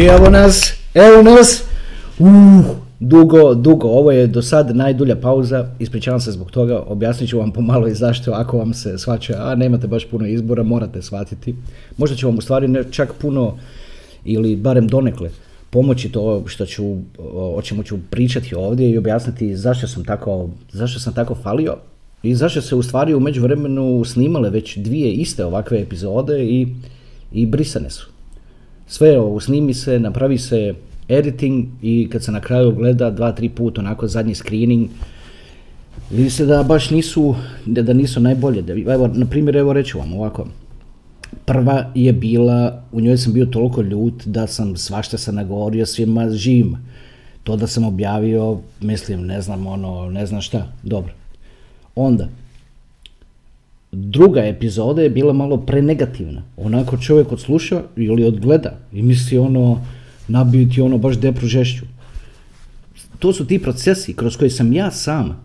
I evo nas, evo nas. Uh, dugo, dugo. Ovo je do sad najdulja pauza. Ispričavam se zbog toga. Objasnit ću vam pomalo i zašto ako vam se svača, a nemate baš puno izbora, morate shvatiti. Možda će vam u stvari čak puno ili barem donekle pomoći to što ću, o čemu ću pričati ovdje i objasniti zašto sam tako, zašto sam tako falio i zašto se u stvari u međuvremenu snimale već dvije iste ovakve epizode i, i brisane su. Sve ovo snimi se, napravi se editing i kad se na kraju gleda dva, tri puta onako zadnji screening, vidi se da baš nisu, da, nisu najbolje. Da, evo, na primjer, evo reću vam ovako. Prva je bila, u njoj sam bio toliko ljut da sam svašta se nagovorio svima živima. To da sam objavio, mislim, ne znam ono, ne znam šta, dobro. Onda, druga epizoda je bila malo prenegativna. Onako čovjek odsluša ili odgleda i misli ono, nabiju ti ono baš depru žešću. To su ti procesi kroz koje sam ja sam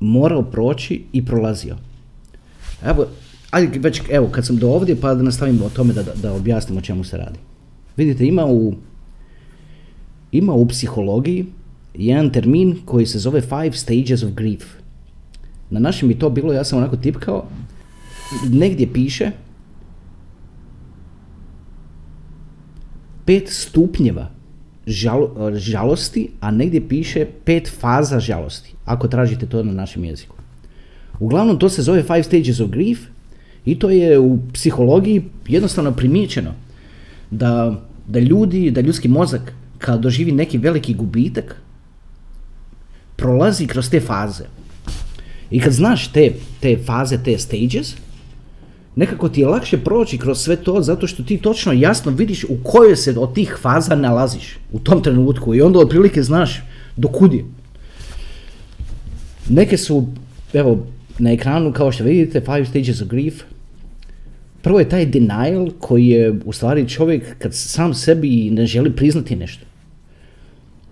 morao proći i prolazio. Evo, ajde već, evo, kad sam do ovdje, pa da nastavimo o tome da, da, da objasnim o čemu se radi. Vidite, ima u, ima u psihologiji jedan termin koji se zove five stages of grief. Na našem bi to bilo, ja sam onako tipkao, negdje piše pet stupnjeva žalo, žalosti, a negdje piše pet faza žalosti, ako tražite to na našem jeziku. Uglavnom to se zove five stages of grief i to je u psihologiji jednostavno primijećeno da, da ljudi, da ljudski mozak kad doživi neki veliki gubitak prolazi kroz te faze. I kad znaš te, te faze, te stages, nekako ti je lakše proći kroz sve to zato što ti točno jasno vidiš u kojoj se od tih faza nalaziš u tom trenutku i onda otprilike znaš do kud je. Neke su, evo, na ekranu kao što vidite, Five Stages of Grief. Prvo je taj denial koji je u stvari čovjek kad sam sebi ne želi priznati nešto.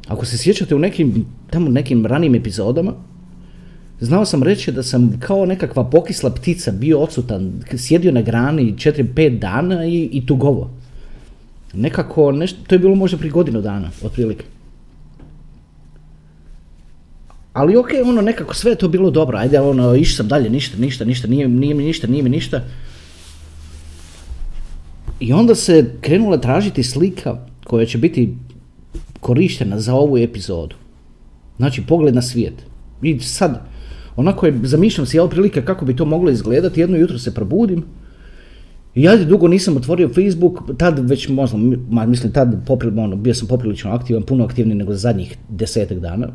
Ako se sjećate u nekim, tamo nekim ranijim epizodama, Znao sam reći da sam kao nekakva pokisla ptica bio odsutan, sjedio na grani 4-5 dana i, i tugovo. Nekako, nešto, to je bilo možda prije godinu dana, otprilike. Ali ok, ono, nekako sve je to bilo dobro, ajde, ono, išao sam dalje, ništa, ništa, ništa, nije, nije mi ništa, nije mi ništa. I onda se krenula tražiti slika koja će biti korištena za ovu epizodu. Znači, pogled na svijet. I sad, onako je, zamišljam si ja prilike kako bi to moglo izgledati, jedno jutro se probudim, i ja dugo nisam otvorio Facebook, tad već možda, mislim tad poprilično, ono, bio sam poprilično aktivan, puno aktivniji nego zadnjih desetak dana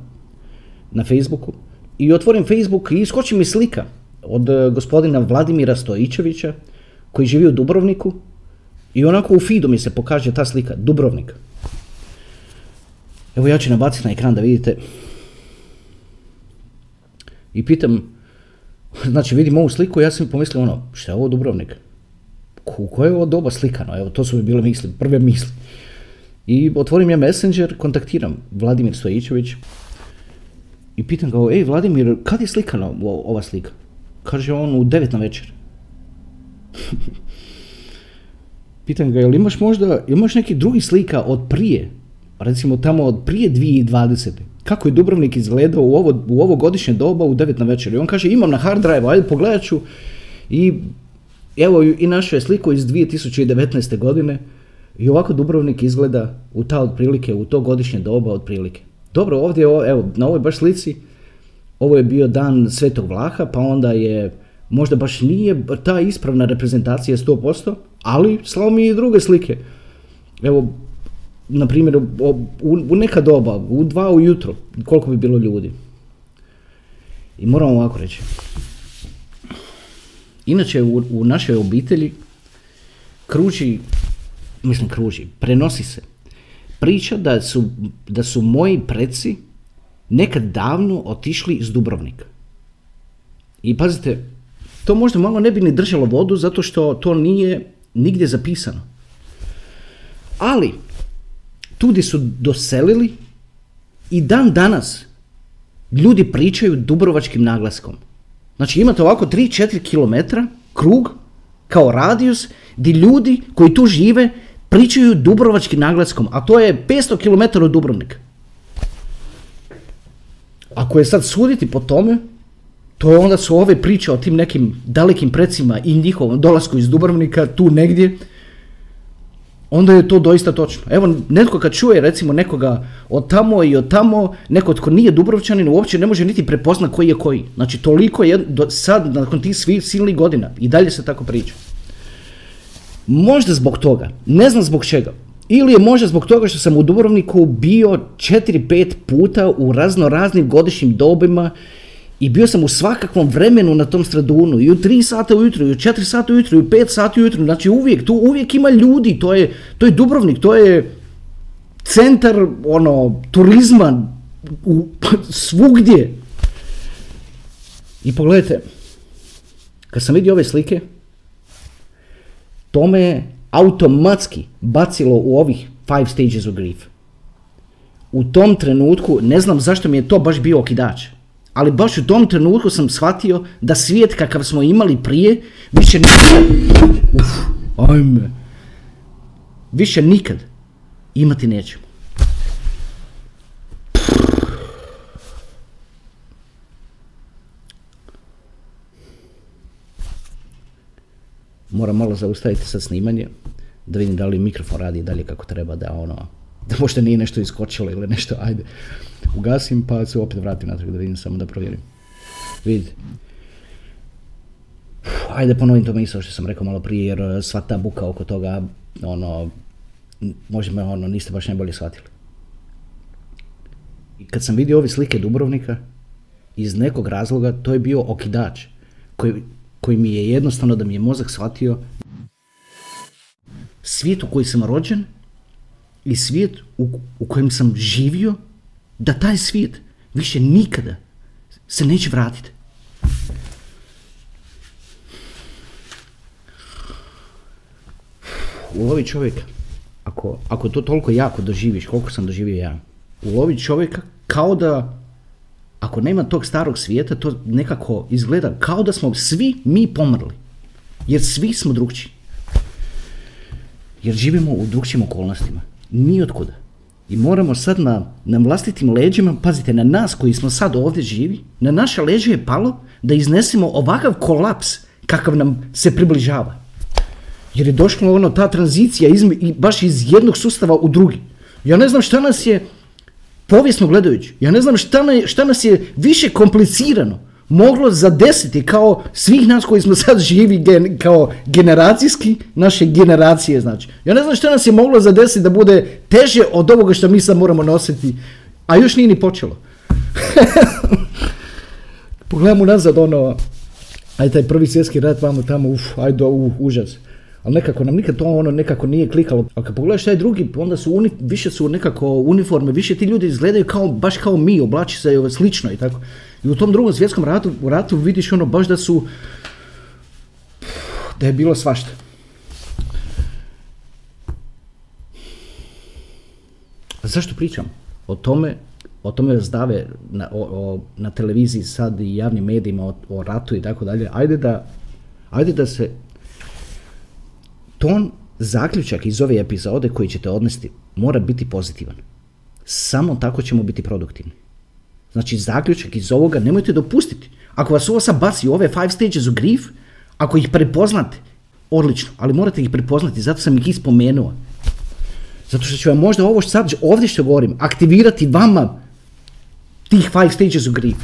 na Facebooku. I otvorim Facebook i iskoči mi slika od eh, gospodina Vladimira Stojićevića koji živi u Dubrovniku i onako u feedu mi se pokaže ta slika, Dubrovnik. Evo ja ću nabaciti na ekran da vidite i pitam, znači vidim ovu sliku, ja sam pomislio ono, šta je ovo Dubrovnik? U koje je ovo doba slikano? Evo, to su mi bile misli, prve misli. I otvorim ja Messenger, kontaktiram Vladimir Stojićević i pitam ga, ej Vladimir, kad je slikano ova slika? Kaže on u 9 na večer. pitam ga, jel imaš možda, imaš neki drugi slika od prije? Recimo tamo od prije 2020 kako je Dubrovnik izgledao u ovo, u ovo godišnje doba u 9 na večer. I on kaže imam na hard drive, ajde pogledat ću. I evo i našao je sliku iz 2019. godine i ovako Dubrovnik izgleda u ta otprilike, u to godišnje doba otprilike. Dobro, ovdje, evo, na ovoj baš slici, ovo je bio dan Svetog Vlaha, pa onda je, možda baš nije ta ispravna reprezentacija 100%, ali slao mi i druge slike. Evo, na primjer, u, neka doba, u dva ujutro, koliko bi bilo ljudi. I moram ovako reći. Inače u, u našoj obitelji kruži, mislim kruži, prenosi se priča da su, da su moji preci nekad davno otišli iz Dubrovnika. I pazite, to možda malo ne bi ni držalo vodu zato što to nije nigdje zapisano. Ali, tudi su doselili i dan danas ljudi pričaju dubrovačkim naglaskom. Znači imate ovako 3-4 km krug kao radijus gdje ljudi koji tu žive pričaju dubrovačkim naglaskom, a to je 500 km od Dubrovnika. Ako je sad suditi po tome, to onda su ove priče o tim nekim dalekim precima i njihovom dolasku iz Dubrovnika tu negdje, onda je to doista točno. Evo, netko kad čuje recimo nekoga od tamo i od tamo, neko tko nije Dubrovčanin uopće ne može niti prepoznat koji je koji. Znači toliko je do, sad nakon tih svih silnih godina i dalje se tako priča. Možda zbog toga, ne znam zbog čega. Ili je možda zbog toga što sam u Dubrovniku bio 4-5 puta u razno raznim godišnjim dobima i bio sam u svakakvom vremenu na tom stradunu, i u 3 sata ujutro, i u 4 sata ujutro, i u 5 sata ujutro, znači uvijek, tu uvijek ima ljudi, to je, to je Dubrovnik, to je centar ono, turizma u, svugdje. I pogledajte, kad sam vidio ove slike, to me je automatski bacilo u ovih five stages of grief. U tom trenutku, ne znam zašto mi je to baš bio okidač, ali baš u tom trenutku sam shvatio da svijet kakav smo imali prije, više nikad, uf, ajme, više nikad imati nećemo. Moram malo zaustaviti sad snimanje, da vidim da li mikrofon radi dalje kako treba, da ono, da možda nije nešto iskočilo ili nešto, ajde. Ugasim pa se opet vratim natrag da vidim samo da provjerim. Vidi. Ajde ponovim to misao što sam rekao malo prije jer e, sva ta buka oko toga, ono, možda me ono, niste baš najbolje shvatili. I kad sam vidio ove slike Dubrovnika, iz nekog razloga to je bio okidač koji, koji mi je jednostavno da mi je mozak shvatio svijet u koji sam rođen i svijet u, u kojem sam živio, da taj svijet više nikada se neće vratiti. Ulovi čovjeka, ako, ako to toliko jako doživiš, koliko sam doživio ja, ulovi čovjeka kao da, ako nema tog starog svijeta, to nekako izgleda kao da smo svi mi pomrli. Jer svi smo drugčiji. Jer živimo u drugčijim okolnostima. Ni otkuda. I moramo sad na, na vlastitim leđima, pazite, na nas koji smo sad ovdje živi, na naše leđe je palo da iznesemo ovakav kolaps kakav nam se približava. Jer je došla ono ta tranzicija izme, i baš iz jednog sustava u drugi. Ja ne znam šta nas je, povijesno gledajući, ja ne znam šta, na, šta nas je više komplicirano moglo zadesiti kao svih nas koji smo sad živi gen, kao generacijski, naše generacije znači. Ja ne znam što nas je moglo zadesiti da bude teže od ovoga što mi sad moramo nositi, a još nije ni počelo. Pogledamo nazad ono, aj taj prvi svjetski rat vamo tamo, uf, ajde, uh, užas. Ali nekako nam nikad to ono nekako nije klikalo. A kad pogledaš taj drugi, onda su uni, više su nekako uniforme, više ti ljudi izgledaju kao, baš kao mi, oblači se slično i tako. I u tom drugom svjetskom ratu, ratu vidiš ono baš da su, da je bilo svašta. Zašto pričam? O tome, o tome zdave na, o, na televiziji sad i javnim medijima o, o ratu i tako dalje. Ajde da, ajde da se ton zaključak iz ove epizode koji ćete odnesti mora biti pozitivan. Samo tako ćemo biti produktivni. Znači, zaključak iz ovoga nemojte dopustiti. Ako vas ovo sad baci ove five stages of grief, ako ih prepoznate, odlično, ali morate ih prepoznati, zato sam ih ispomenuo. Zato što ću vam možda ovo sad ovdje što govorim, aktivirati vama tih five stages of grief.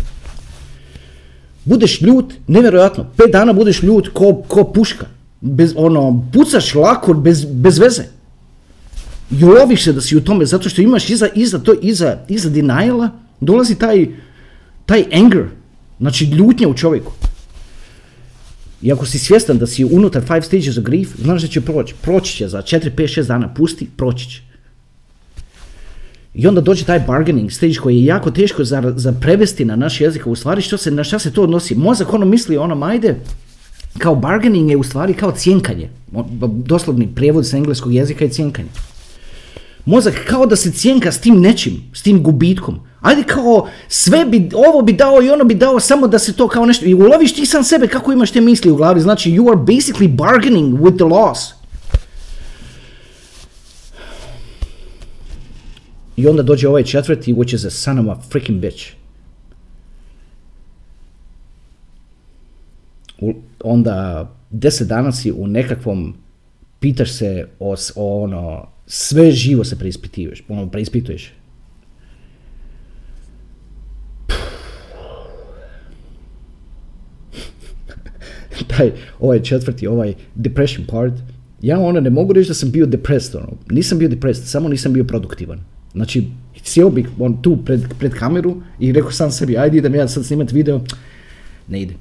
Budeš ljut, nevjerojatno, pet dana budeš ljut ko, ko puška. Bez, ono, pucaš lako, bez, bez veze. I loviš se da si u tome, zato što imaš iza, iza, to, iza, iza deniala, dolazi taj, taj anger, znači ljutnja u čovjeku. I ako si svjestan da si unutar five stages of grief, znaš da će proći. Proći će za 4, 5, 6 dana, pusti, proći će. I onda dođe taj bargaining stage koji je jako teško za, za prevesti na naš jezik, u stvari što se, na šta se to odnosi? Mozak ono misli ono, ajde, kao bargaining je u stvari kao cjenkanje. Doslovni prijevod sa engleskog jezika je cjenkanje. Mozak kao da se cijenka s tim nečim, s tim gubitkom. Ajde kao sve bi, ovo bi dao i ono bi dao samo da se to kao nešto, i uloviš ti sam sebe kako imaš te misli u glavi, znači you are basically bargaining with the loss. I onda dođe ovaj četvrti, which is a son of a freaking bitch. U, onda deset dana si u nekakvom, pitaš se o, o ono, sve živo se preispituješ, ono, preispituješ. taj, ovaj četvrti, ovaj depression part, ja ono ne mogu reći da sam bio depressed, ono, nisam bio depressed, samo nisam bio produktivan. Znači, sjeo bih on tu pred, pred kameru i rekao sam sebi, ajde idem ja sad snimat video, ne ide.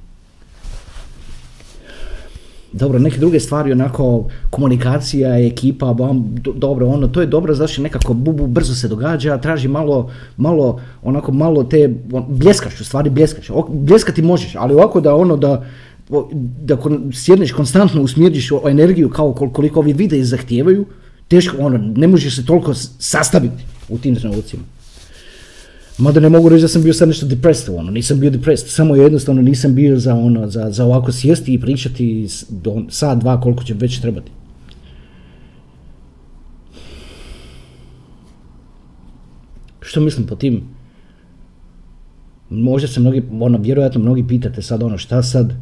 Dobro, neke druge stvari, onako, komunikacija, ekipa, bam, dobro, ono, to je dobro, znači nekako bubu, brzo se događa, traži malo, malo, onako, malo te, on, bljeskaš, u stvari bljeskaš, bljeskati možeš, ali ovako da ono, da, da sjedneš konstantno usmjeriš energiju kao koliko ovi videi zahtijevaju, teško, ono, ne možeš se toliko sastaviti u tim trenucima. Mada ne mogu reći da sam bio sad nešto depressed, ono, nisam bio depressed, samo jednostavno nisam bio za, ono, za, za ovako sjesti i pričati do sat, dva, koliko će već trebati. Što mislim po tim? Možda se mnogi, ono, vjerojatno mnogi pitate sad ono, šta sad,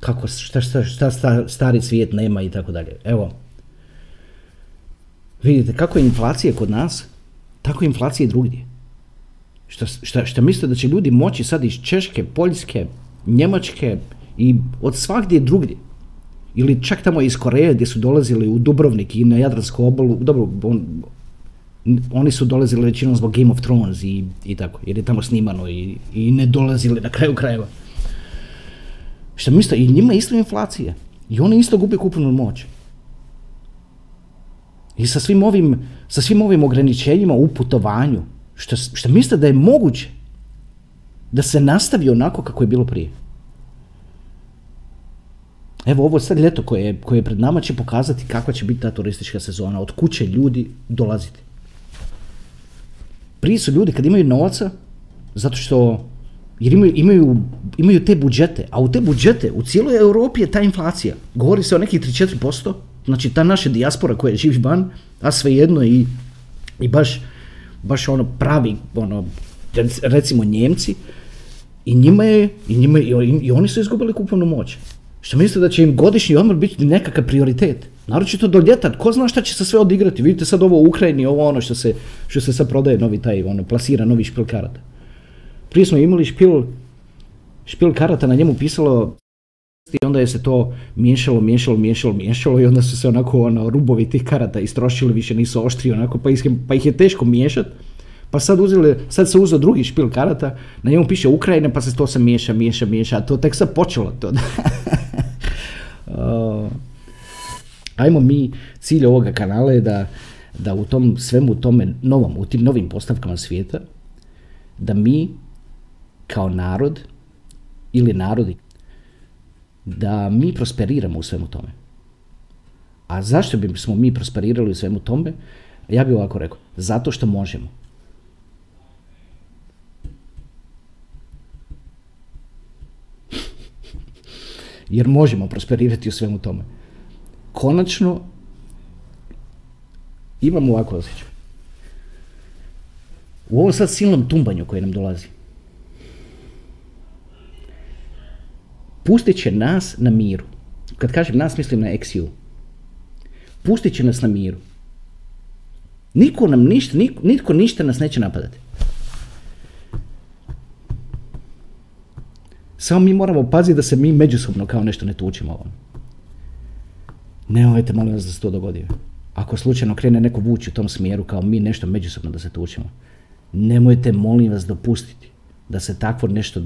kako, šta, šta, šta stari svijet nema i tako dalje. Evo, vidite kako je inflacija kod nas, tako je inflacija i drugdje. Šta, šta, šta mislite da će ljudi moći sad iz Češke, Poljske, Njemačke i od svagdje drugdje? Ili čak tamo iz Koreje gdje su dolazili u Dubrovnik i na Jadransku obalu, dobro, on, oni su dolazili većinom zbog Game of Thrones i, i tako, jer je tamo snimano i, i ne dolazili na kraju krajeva. Šta mislite, i njima isto inflacija. I oni isto gube kupovnu moć. I sa svim ovim, sa svim ovim ograničenjima u putovanju, što, što mislite da je moguće da se nastavi onako kako je bilo prije. Evo ovo sad ljeto koje, koje je pred nama će pokazati kakva će biti ta turistička sezona, od kuće ljudi dolaziti. Prije su ljudi kad imaju novaca, zato što jer imaju, imaju, imaju te budžete, a u te budžete u cijeloj Europi je ta inflacija. Govori se o nekih 3-4%, znači ta naša dijaspora koja živi van, a svejedno i, i baš, baš ono pravi, ono, recimo Njemci, i njima je, i, njima, i, i oni su izgubili kupovnu moć. Što mislite da će im godišnji odmor biti nekakav prioritet? Naročito do ljeta, ko zna šta će se sve odigrati? Vidite sad ovo u Ukrajini, ovo ono što se, što se sad prodaje, novi taj, ono, plasira novi špil karata. Prije smo imali špil, špil karata, na njemu pisalo i onda je se to miješalo, miješalo, miješalo, miješalo i onda su se onako ono, rubovi tih karata istrošili, više nisu oštri onako, pa ih, pa ih je teško miješati. Pa sad, uzeli, sad se uzeo drugi špil karata, na njemu piše Ukrajina, pa se to se miješa, miješa, miješa, a to tek sad počelo to. uh, ajmo mi, cilj ovoga kanala je da, da u tom svemu tome novom, u tim novim postavkama svijeta, da mi kao narod ili narodi da mi prosperiramo u svemu tome. A zašto bismo mi prosperirali u svemu tome? Ja bih ovako rekao, zato što možemo. Jer možemo prosperirati u svemu tome. Konačno, imamo ovako osjećaj. U ovom sad silnom tumbanju koje nam dolazi, pustit će nas na miru. Kad kažem nas, mislim na XU. Pustit će nas na miru. Niko nam ništa, niko, nitko ništa nas neće napadati. Samo mi moramo paziti da se mi međusobno kao nešto ne tučimo ovom. Nemojte molim vas da se to dogodi. Ako slučajno krene neko vući u tom smjeru kao mi nešto međusobno da se tučimo. Nemojte molim vas dopustiti. Da se takvo nešto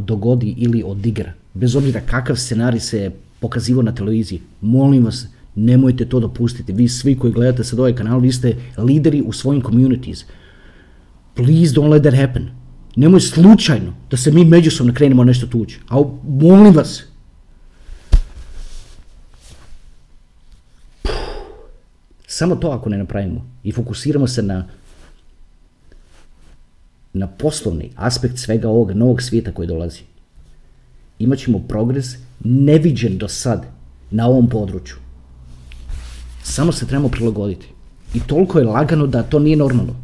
dogodi ili odigra. Bez obzira kakav scenarij se pokazivao na televiziji. Molim vas, nemojte to dopustiti. Vi svi koji gledate sad ovaj kanal, vi ste lideri u svojim communities. Please don't let that happen. Nemoj slučajno da se mi međusobno krenemo nešto tući. A molim vas. Samo to ako ne napravimo i fokusiramo se na na poslovni aspekt svega ovog novog svijeta koji dolazi. Imat ćemo progres neviđen do sad na ovom području. Samo se trebamo prilagoditi. I toliko je lagano da to nije normalno.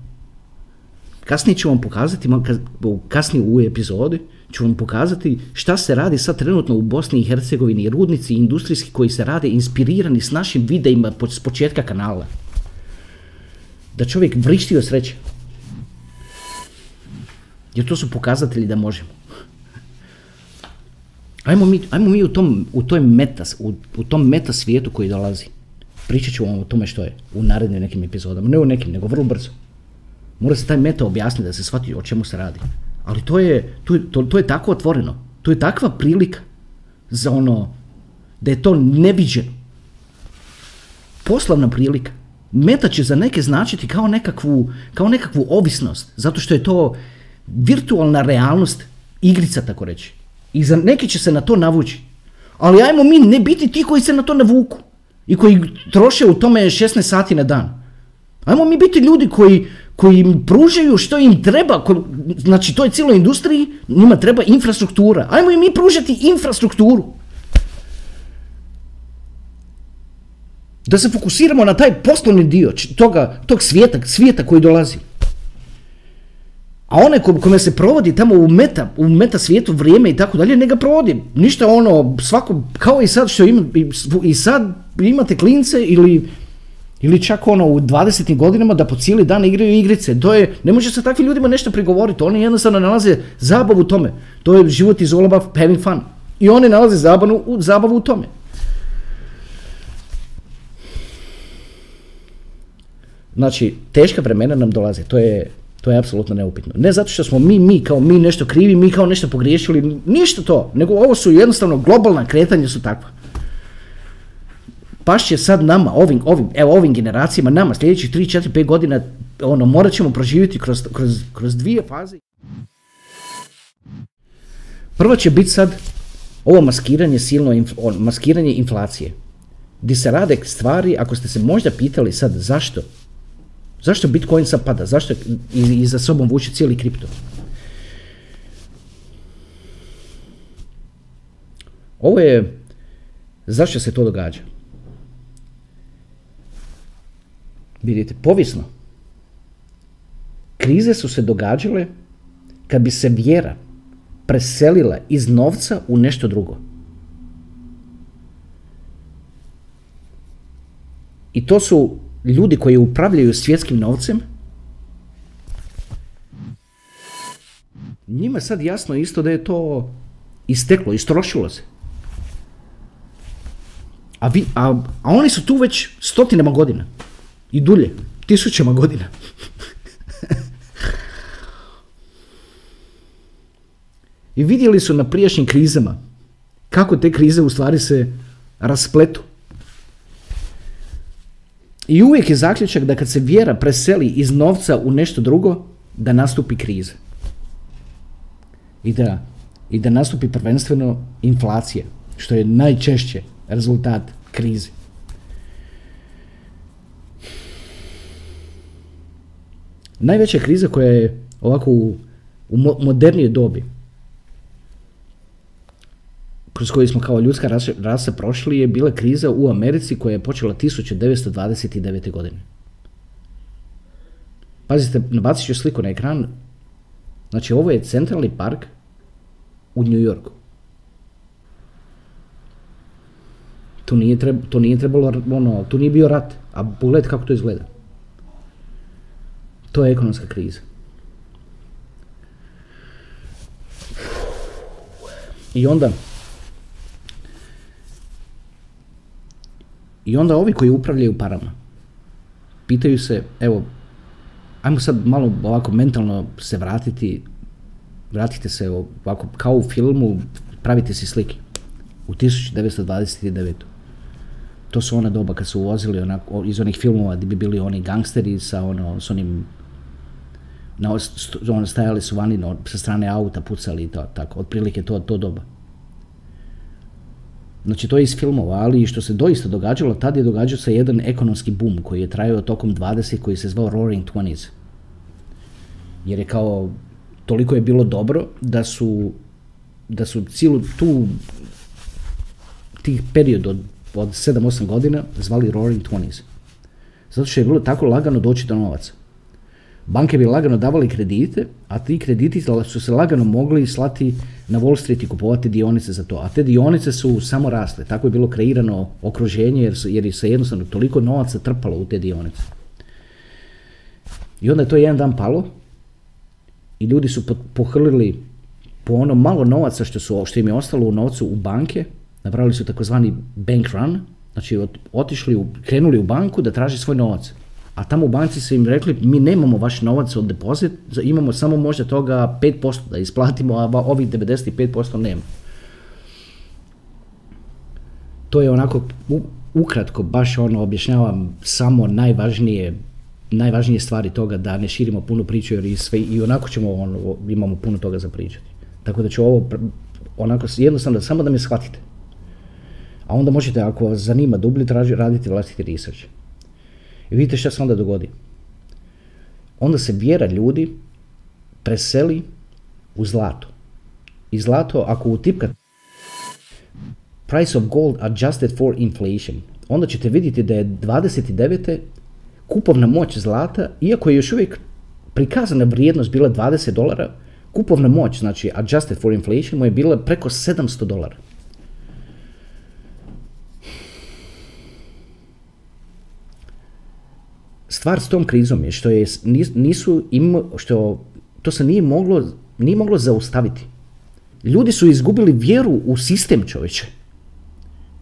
Kasnije ću vam pokazati, kasnije u epizodi, ću vam pokazati šta se radi sad trenutno u Bosni i Hercegovini, rudnici industrijski koji se rade inspirirani s našim videima s početka kanala. Da čovjek vrišti od sreće. Jer to su pokazatelji da možemo. Ajmo mi, ajmo mi u, tom, u, toj meta, u, u tom meta svijetu koji dolazi. Pričat ću vam o tome što je u narednim nekim epizodama. Ne u nekim, nego vrlo brzo. Mora se taj meta objasniti da se shvati o čemu se radi. Ali to je, to, to je tako otvoreno. To je takva prilika za ono, da je to neviđeno. Poslovna prilika. Meta će za neke značiti kao nekakvu, kao nekakvu ovisnost, zato što je to virtualna realnost igrica, tako reći. I za neki će se na to navući. Ali ajmo mi ne biti ti koji se na to navuku i koji troše u tome 16 sati na dan. Ajmo mi biti ljudi koji, koji im pružaju što im treba, znači toj cijeloj industriji njima treba infrastruktura. Ajmo im mi pružati infrastrukturu. Da se fokusiramo na taj poslovni dio toga, tog svijeta, svijeta koji dolazi. A one kome se provodi tamo u meta, u meta svijetu vrijeme i tako dalje, ne ga provodi. Ništa ono, svako, kao i sad što ima, i sad imate klince ili ili čak ono u 20. godinama da po cijeli dan igraju igrice. To je, ne može se takvim ljudima nešto prigovoriti. Oni jednostavno nalaze zabavu u tome. To je život iz about having fun. I oni nalaze zabavu, zabavu u tome. Znači, teška vremena nam dolaze. To je, to je apsolutno neupitno. Ne zato što smo mi, mi kao mi nešto krivi, mi kao nešto pogriješili, ništa to, nego ovo su jednostavno globalna kretanja su takva. Pašće sad nama, ovim, ovim, evo ovim generacijama, nama sljedećih 3, 4, 5 godina, ono, morat ćemo proživjeti kroz, kroz, kroz dvije faze. Prvo će biti sad ovo maskiranje silno, maskiranje inflacije. Gdje se rade stvari, ako ste se možda pitali sad zašto Zašto Bitcoin sad pada? Zašto i, za sobom vuče cijeli kripto? Ovo je, zašto se to događa? Vidite, povisno. Krize su se događale kad bi se vjera preselila iz novca u nešto drugo. I to su ljudi koji upravljaju svjetskim novcem, njima sad jasno isto da je to isteklo, istrošilo se. A, vi, a, a oni su tu već stotinama godina. I dulje, tisućama godina. I vidjeli su na prijašnjim krizama kako te krize u stvari se raspletu. I uvijek je zaključak da kad se vjera preseli iz novca u nešto drugo, da nastupi kriza. I da, i da nastupi prvenstveno inflacija, što je najčešće rezultat krize. Najveća kriza koja je ovako u, u modernijoj dobi kroz koju smo kao ljudska rasa prošli je bila kriza u Americi koja je počela 1929. godine. Pazite, nabacit ću sliku na ekran. Znači, ovo je centralni park u New Yorku. To nije, to nije trebalo, ono, tu nije bio rat, a pogledajte kako to izgleda. To je ekonomska kriza. I onda, I onda ovi koji upravljaju parama, pitaju se, evo, ajmo sad malo ovako mentalno se vratiti, vratite se ovako kao u filmu, pravite si slike. U 1929. To su ona doba kad su uvozili onako, iz onih filmova gdje bi bili oni gangsteri sa, ono, s onim na, ono, stajali su vani sa strane auta, pucali i to, tako, otprilike to, to doba. Znači to je iz filmova, ali što se doista događalo, tad je događao se jedan ekonomski boom koji je trajao tokom 20 koji se zvao Roaring Twenties. Jer je kao, toliko je bilo dobro da su, da su cijelu tu, tih period od, od 7-8 godina zvali Roaring Twenties. Zato što je bilo tako lagano doći do novaca. Banke bi lagano davali kredite, a ti krediti su se lagano mogli slati na Wall Street i kupovati dionice za to. A te dionice su samo rasle. Tako je bilo kreirano okruženje jer, su, jer je se jednostavno toliko novaca trpalo u te dionice. I onda je to jedan dan palo i ljudi su pohrlili po ono malo novaca što, su, što im je ostalo u novcu u banke, napravili su takozvani bank run, znači otišli, krenuli u banku da traži svoj novac a tamo u banci su im rekli mi nemamo vaš novac od depozit, imamo samo možda toga 5% da isplatimo, a ovih 95% nema. To je onako ukratko baš ono objašnjavam samo najvažnije najvažnije stvari toga da ne širimo puno priču jer i, sve, i onako ćemo ono, imamo puno toga za pričati. Tako da ću ovo onako jednostavno samo da me shvatite. A onda možete ako vas zanima dublje traži raditi vlastiti research. I vidite što se onda dogodi. Onda se vjera ljudi preseli u zlato. I zlato, ako utipkate price of gold adjusted for inflation, onda ćete vidjeti da je 29. kupovna moć zlata, iako je još uvijek prikazana vrijednost bila 20 dolara, kupovna moć, znači adjusted for inflation, mu je bila preko 700 dolara. Stvar s tom krizom je što je, nisu im, što to se nije moglo, nije moglo zaustaviti. Ljudi su izgubili vjeru u sistem čovječe.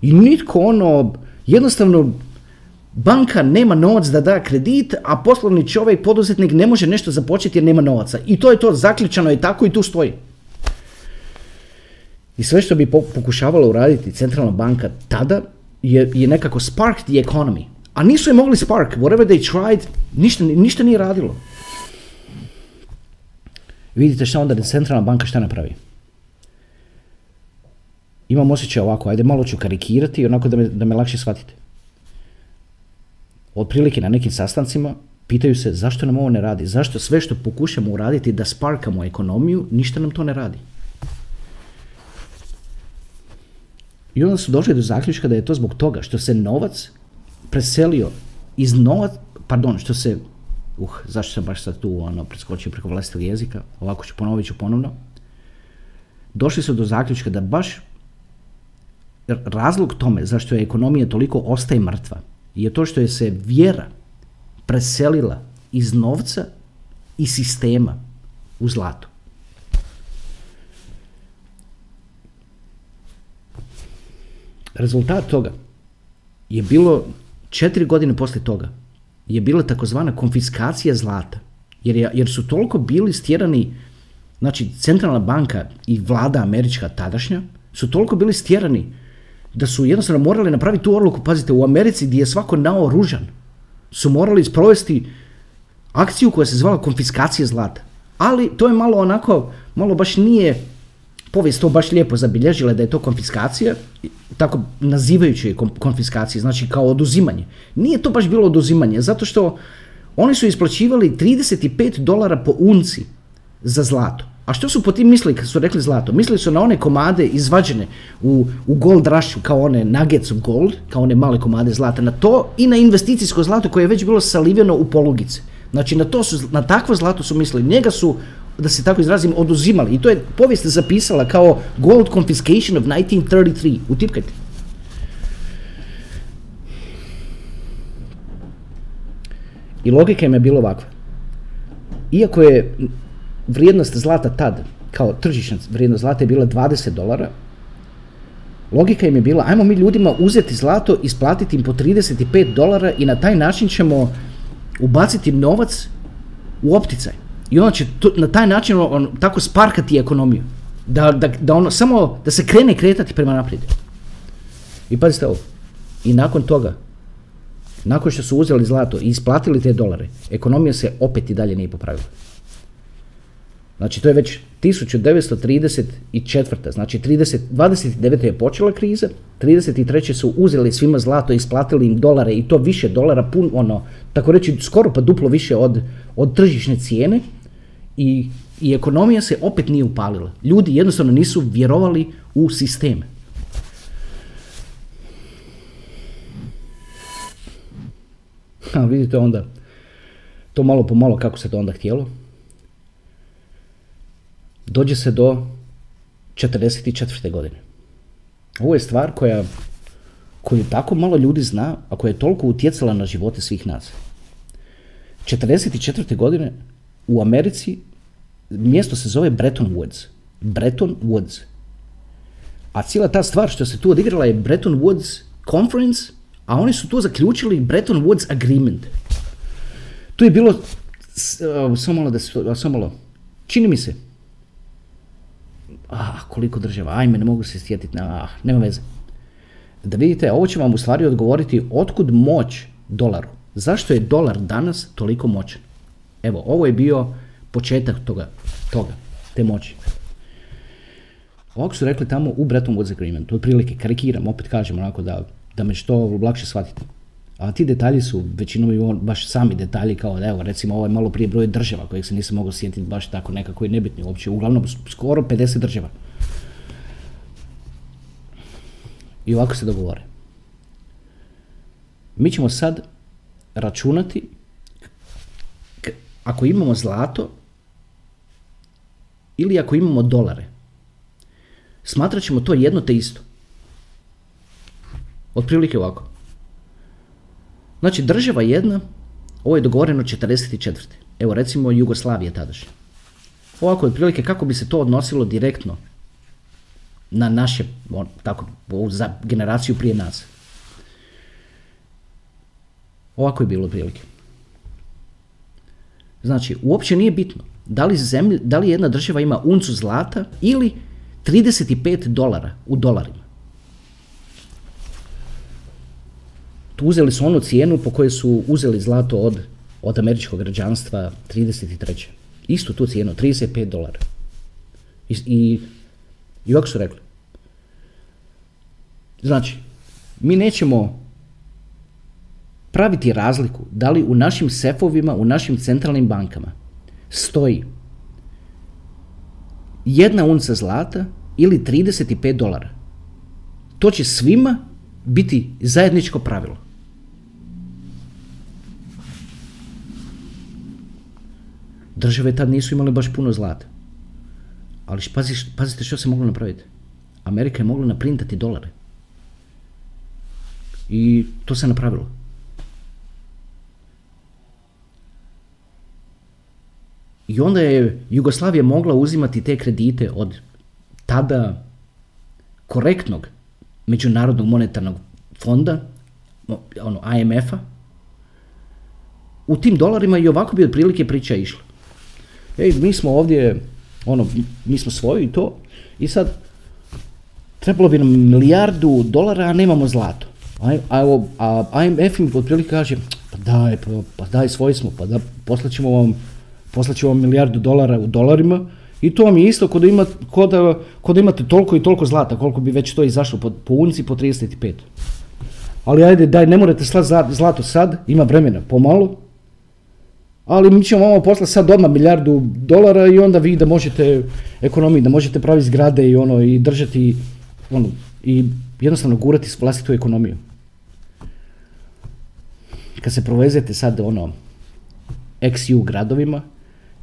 I nitko ono, jednostavno, banka nema novac da da kredit, a poslovni čovjek, poduzetnik ne može nešto započeti jer nema novaca. I to je to, zaključano je tako i tu stoji. I sve što bi pokušavala uraditi centralna banka tada je, je nekako spark the economy. A nisu je mogli spark, whatever they tried, ništa, ništa nije radilo. Vidite šta onda centralna banka šta napravi. Imam osjećaj ovako, ajde malo ću karikirati, onako da me, da me lakše shvatite. Otprilike na nekim sastancima pitaju se zašto nam ovo ne radi, zašto sve što pokušamo uraditi da sparkamo ekonomiju, ništa nam to ne radi. I onda su došli do zaključka da je to zbog toga što se novac preselio iz novac, pardon, što se, uh, zašto sam baš sad tu ono, preskočio preko vlastitog jezika, ovako ću ponovit ću ponovno, došli su do zaključka da baš razlog tome zašto je ekonomija toliko ostaje mrtva je to što je se vjera preselila iz novca i sistema u zlato. Rezultat toga je bilo četiri godine poslije toga je bila takozvana konfiskacija zlata. Jer, jer su toliko bili stjerani, znači centralna banka i vlada američka tadašnja, su toliko bili stjerani da su jednostavno morali napraviti tu odluku, pazite, u Americi gdje je svako naoružan, su morali sprovesti akciju koja se zvala konfiskacija zlata. Ali to je malo onako, malo baš nije povijest to baš lijepo zabilježila da je to konfiskacija, tako nazivajući je konfiskacije, znači kao oduzimanje. Nije to baš bilo oduzimanje, zato što oni su isplaćivali 35 dolara po unci za zlato. A što su po tim mislili kad su rekli zlato? Mislili su na one komade izvađene u, u gold rushu, kao one nuggets of gold, kao one male komade zlata, na to i na investicijsko zlato koje je već bilo saliveno u polugice. Znači na, to su, na takvo zlato su mislili. Njega su da se tako izrazim, oduzimali. I to je povijest zapisala kao Gold Confiscation of 1933. Utipkajte. I logika im je bila ovakva. Iako je vrijednost zlata tad, kao tržišna vrijednost zlata je bila 20 dolara, logika im je bila, ajmo mi ljudima uzeti zlato, isplatiti im po 35 dolara i na taj način ćemo ubaciti novac u opticaj. I onda će na taj način on, tako sparkati ekonomiju. Da, da, da ono, samo da se krene kretati prema naprijed. I pazite ovo. I nakon toga, nakon što su uzeli zlato i isplatili te dolare, ekonomija se opet i dalje nije popravila. Znači to je već 1934. Znači 30, 29. je počela kriza, 33. su uzeli svima zlato, isplatili im dolare i to više dolara, pun, ono, tako reći skoro pa duplo više od, od tržišne cijene i, i ekonomija se opet nije upalila. Ljudi jednostavno nisu vjerovali u sistem. A vidite onda, to malo po malo kako se to onda htjelo dođe se do 44. godine. Ovo je stvar koja, koju tako malo ljudi zna, a koja je toliko utjecala na živote svih nas. 44. godine u Americi mjesto se zove Bretton Woods. Bretton Woods. A cijela ta stvar što se tu odigrala je Bretton Woods Conference, a oni su tu zaključili Bretton Woods Agreement. Tu je bilo, samo malo da samo malo, čini mi se, ah, koliko država, ajme, ne mogu se sjetiti, ah, nema veze. Da vidite, ovo će vam u stvari odgovoriti otkud moć dolaru. Zašto je dolar danas toliko moćan? Evo, ovo je bio početak toga, toga te moći. Ovako su rekli tamo u Bretton Woods Agreement, otprilike, karikiram, opet kažem onako da, da me što lakše shvatite. A ti detalji su većinom i baš sami detalji kao da evo recimo ovaj malo prije broj država kojeg se nisam mogao sjetiti baš tako nekako i nebitni uopće, uglavnom skoro 50 država. I ovako se dogovore. Mi ćemo sad računati ako imamo zlato ili ako imamo dolare. Smatrat ćemo to jedno te isto. Otprilike ovako. Znači država jedna, ovo je dogovoreno 44. Evo recimo Jugoslavije tadašnje. Ovako otprilike kako bi se to odnosilo direktno na naše, tako, za generaciju prije nas. Ovako je bilo otprilike. Znači, uopće nije bitno da li, zemlj, da li jedna država ima uncu zlata ili 35 dolara u dolarima. uzeli su onu cijenu po kojoj su uzeli zlato od, od američkog građanstva 33. Istu tu cijenu, 35 dolara. I, i, i ovako su rekli. Znači, mi nećemo praviti razliku da li u našim sefovima, u našim centralnim bankama stoji jedna unca zlata ili 35 dolara. To će svima biti zajedničko pravilo. Države tad nisu imale baš puno zlata. Ali pazi, pazite što se moglo napraviti. Amerika je mogla naprintati dolare. I to se napravilo. I onda je Jugoslavija mogla uzimati te kredite od tada korektnog Međunarodnog monetarnog fonda, ono IMF-a, u tim dolarima i ovako bi otprilike priča išla ej, mi smo ovdje, ono, mi smo svoji i to, i sad trebalo bi nam milijardu dolara, a nemamo zlato. A, a, a IMF im otprilike kaže, pa daj, pa, pa daj, svoji smo, pa da poslaćemo vam, poslaćemo vam milijardu dolara u dolarima, i to vam je isto kod ima, kod da, kod imate toliko i toliko zlata, koliko bi već to izašlo po, po unci po 35. Ali ajde, daj, ne morate slati zlato sad, ima vremena, pomalo, ali mi ćemo vama poslati sad odmah milijardu dolara i onda vi da možete ekonomiji, da možete praviti zgrade i ono i držati ono, i jednostavno gurati vlastitu ekonomiju. Kad se provezete sad ono XU gradovima,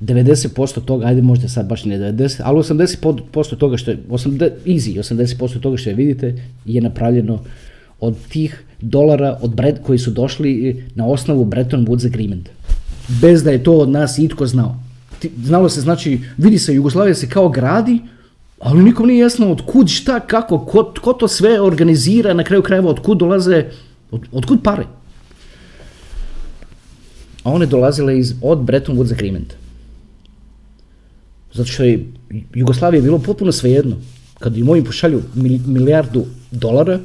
90% toga, ajde možda sad baš ne 90, ali 80% toga što je, 80, easy, 80% toga što je vidite je napravljeno od tih dolara od Bred, koji su došli na osnovu Bretton Woods Agreement bez da je to od nas itko znao. Znalo se, znači, vidi se, Jugoslavija se kao gradi, ali nikom nije jasno od kud, šta, kako, ko, ko to sve organizira, na kraju krajeva od kud dolaze, od, od kud pare. A one dolazile iz, od Bretton Woods Agreement. Zato što je Jugoslavija bilo potpuno svejedno. Kad im oni pošalju milijardu dolara,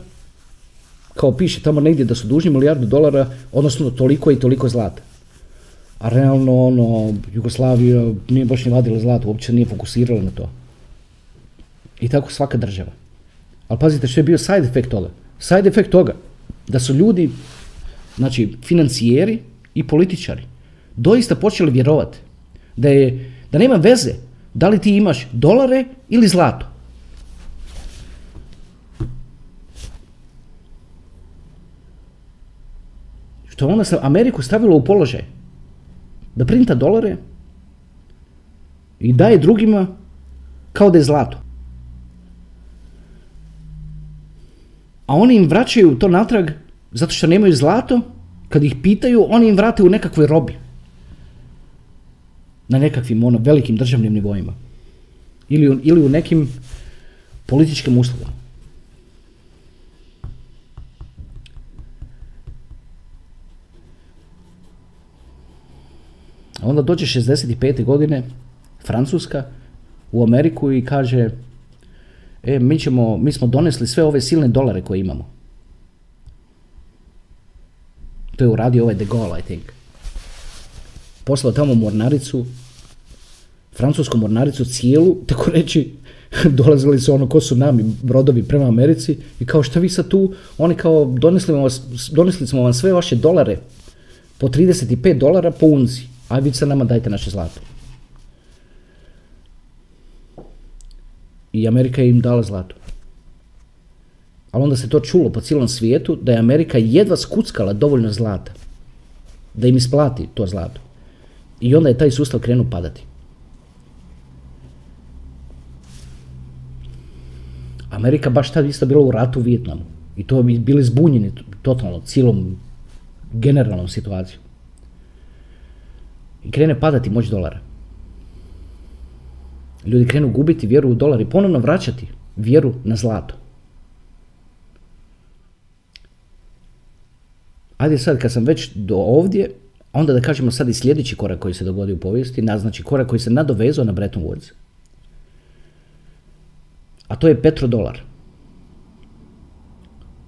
kao piše tamo negdje da su dužni milijardu dolara, odnosno toliko i toliko zlata. A realno, ono, Jugoslavija nije baš ni vadila zlato, uopće nije fokusirala na to. I tako svaka država. Ali pazite što je bio side effect toga. Side effect toga da su ljudi, znači financijeri i političari, doista počeli vjerovati da, je, da nema veze da li ti imaš dolare ili zlato. Što onda se Ameriku stavilo u položaj da printa dolare i daje drugima kao da je zlato. A oni im vraćaju to natrag zato što nemaju zlato, kad ih pitaju, oni im vrate u nekakvoj robi. Na nekakvim ono, velikim državnim nivoima. Ili, ili u nekim političkim uslugama. Onda dođe 65. godine Francuska u Ameriku i kaže e, mi, ćemo, mi smo donesli sve ove silne dolare koje imamo. To je uradio ovaj de Gaulle, I think. Poslao tamo mornaricu, francusku mornaricu cijelu, tako reći, dolazili su ono ko su nami brodovi prema Americi i kao šta vi sad tu, oni kao donesli, vas, donesli smo vam sve vaše dolare po 35 dolara po unci, a vi sad nama dajte naše zlato. I Amerika je im dala zlato. Ali onda se to čulo po cijelom svijetu da je Amerika jedva skuckala dovoljno zlata da im isplati to zlato. I onda je taj sustav krenuo padati. Amerika baš tad isto bila u ratu u Vijetnamu. I to bi bili zbunjeni totalno, cijelom generalnom situacijom. I krene padati moć dolara. Ljudi krenu gubiti vjeru u dolar i ponovno vraćati vjeru na zlato. Ajde sad kad sam već do ovdje, onda da kažemo sad i sljedeći korak koji se dogodio u povijesti, naznači korak koji se nadovezao na Bretton Woods. A to je petrodolar.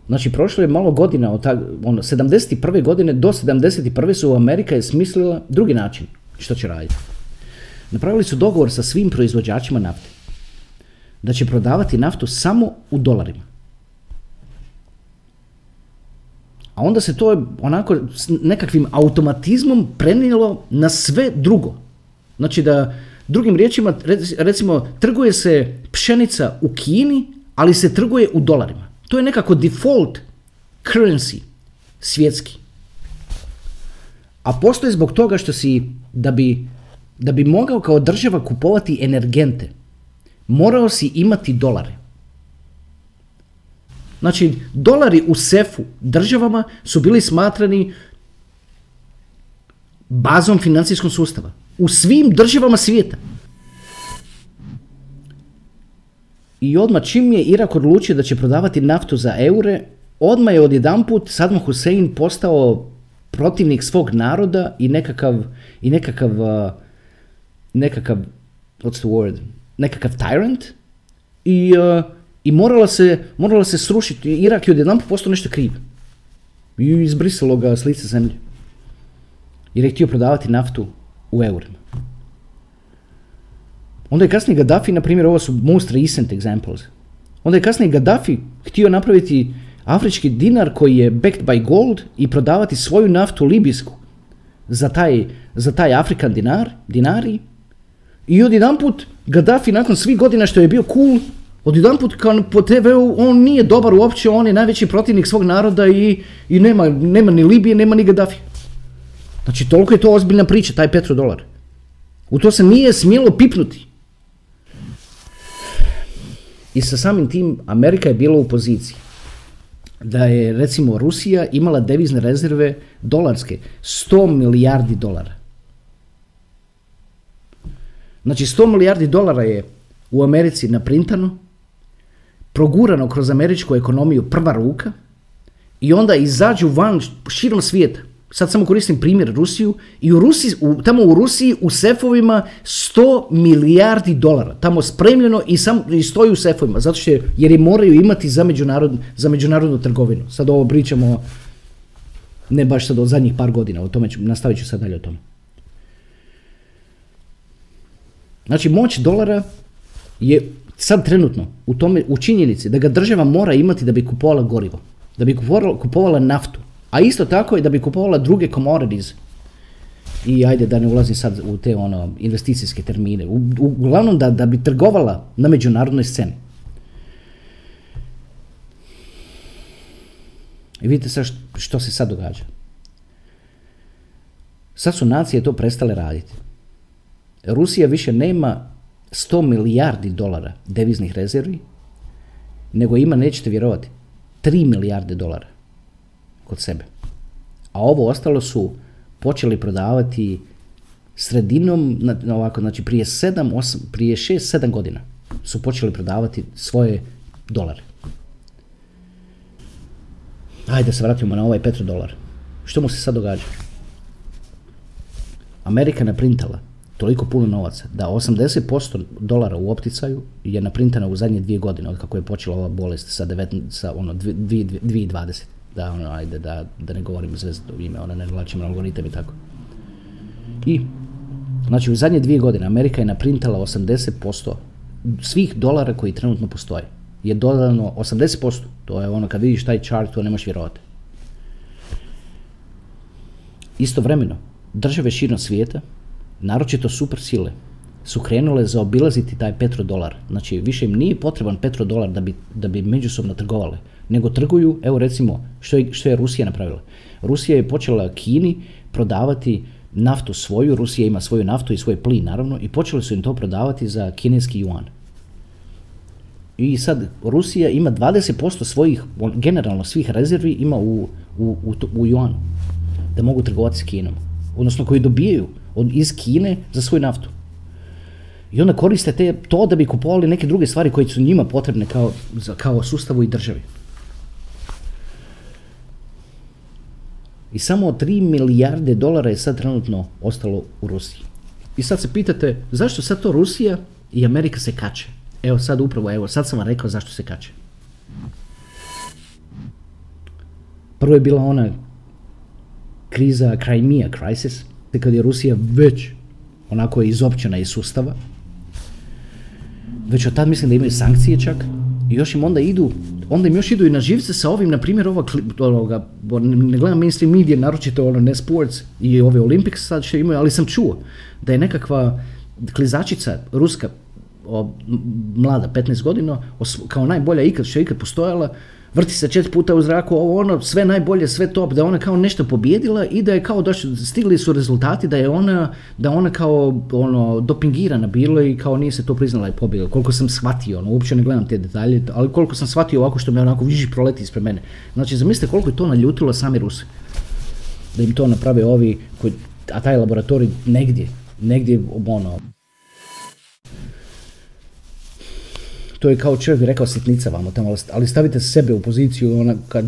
Znači, prošlo je malo godina, od ta, ono, 71. godine do 71. su Amerika je smislila drugi način što će raditi. Napravili su dogovor sa svim proizvođačima nafte. Da će prodavati naftu samo u dolarima. A onda se to onako s nekakvim automatizmom prenijelo na sve drugo. Znači da, drugim riječima, recimo, trguje se pšenica u Kini, ali se trguje u dolarima. To je nekako default currency svjetski. A postoji zbog toga što si, da bi, da bi mogao kao država kupovati energente, morao si imati dolare. Znači, dolari u sefu državama su bili smatrani bazom financijskog sustava. U svim državama svijeta. I odmah čim je Irak odlučio da će prodavati naftu za eure, odmah je odjedanput Saddam Hussein postao protivnik svog naroda i nekakav, i nekakav, uh, nekakav, what's the word, nekakav tyrant. I uh, i morala se, morala se srušiti. Irak je odjedan postao nešto kriv. I izbrisalo ga s lice zemlje. Jer je htio prodavati naftu u eurima. Onda je kasnije Gaddafi, na primjer, ovo su most recent examples. Onda je kasnije Gaddafi htio napraviti afrički dinar koji je backed by gold i prodavati svoju naftu libijsku za taj, za taj Afrikan dinar, dinari. I odjedanput Gaddafi nakon svih godina što je bio cool odjedanput kao po TV-u on nije dobar uopće, on je najveći protivnik svog naroda i, i nema, nema ni Libije, nema ni Gaddafi. Znači toliko je to ozbiljna priča, taj petrodolar. U to se nije smjelo pipnuti. I sa samim tim Amerika je bila u poziciji da je recimo Rusija imala devizne rezerve dolarske 100 milijardi dolara. Znači 100 milijardi dolara je u Americi naprintano, progurano kroz američku ekonomiju prva ruka i onda izađu van širom svijeta sad samo koristim primjer Rusiju, i u Rusiji, u, tamo u Rusiji u sefovima 100 milijardi dolara, tamo spremljeno i, sam, i stoji u sefovima, zato što je, jer je moraju imati za, međunarod, za međunarodnu trgovinu. Sad ovo pričamo, ne baš sad od zadnjih par godina, o tome ću, nastavit ću sad dalje o tome. Znači, moć dolara je sad trenutno u tome, u činjenici da ga država mora imati da bi kupovala gorivo, da bi kupovala, kupovala naftu, a isto tako i da bi kupovala druge commodities. I ajde da ne ulazim sad u te ono investicijske termine. U, uglavnom da, da bi trgovala na međunarodnoj sceni. I vidite sad što se sad događa. Sad su nacije to prestale raditi. Rusija više nema 100 milijardi dolara deviznih rezervi, nego ima, nećete vjerovati, 3 milijarde dolara kod sebe. A ovo ostalo su počeli prodavati sredinom, ovako, znači prije 7, 8, prije 6, 7 godina su počeli prodavati svoje dolare. Ajde se vratimo na ovaj petrodolar. Što mu se sad događa? Amerika naprintala toliko puno novaca da 80% dolara u opticaju je naprintano u zadnje dvije godine od kako je počela ova bolest sa, 19, sa ono, 2020 da ono, ajde, da, da ne govorim zvezdu ime, ona ne vlačim algoritam i tako. I, znači u zadnje dvije godine Amerika je naprintala 80% svih dolara koji trenutno postoje. Je dodano 80%, to je ono kad vidiš taj chart, to nemaš vjerovati. Istovremeno, države širom svijeta, naročito super sile, su krenule zaobilaziti taj petrodolar. Znači, više im nije potreban petrodolar da bi, da bi međusobno trgovale nego trguju, evo recimo, što je, što je Rusija napravila. Rusija je počela Kini prodavati naftu svoju, Rusija ima svoju naftu i svoj plin naravno i počeli su im to prodavati za kineski yuan. I sad Rusija ima 20% svojih, generalno svih rezervi ima u, u, u, u yuanu, da mogu trgovati s Kinom. Odnosno koji dobijaju od, iz Kine za svoju naftu. I onda koriste te, to da bi kupovali neke druge stvari koje su njima potrebne kao, kao sustavu i državi. I samo 3 milijarde dolara je sad trenutno ostalo u Rusiji. I sad se pitate zašto sad to Rusija i Amerika se kače? Evo sad upravo, evo sad sam vam rekao zašto se kače. Prvo je bila ona kriza Crimea crisis, kad je Rusija već onako izopćena iz sustava. Već od tad mislim da imaju sankcije čak i još im onda idu onda im još idu i na živce sa ovim, na primjer, ova, ovoga, ne gledam mainstream media, naročito ono, ne sports i ove Olympics sad što imaju, ali sam čuo da je nekakva klizačica ruska, o, mlada, 15 godina, kao najbolja ikad što je ikad postojala, vrti se četiri puta u zraku, ovo ono, sve najbolje, sve top, da ona kao nešto pobjedila i da je kao došli, stigli su rezultati da je ona, da ona kao ono, dopingirana bila i kao nije se to priznala i pobjedila. Koliko sam shvatio, ono, uopće ne gledam te detalje, ali koliko sam shvatio ovako što me onako viži proleti ispred mene. Znači, zamislite koliko je to naljutilo sami Rusi. Da im to naprave ovi, koji, a taj laboratorij negdje, negdje, ono, to je kao čovjek rekao sitnica vamo tamo, ali stavite sebe u poziciju ona, kad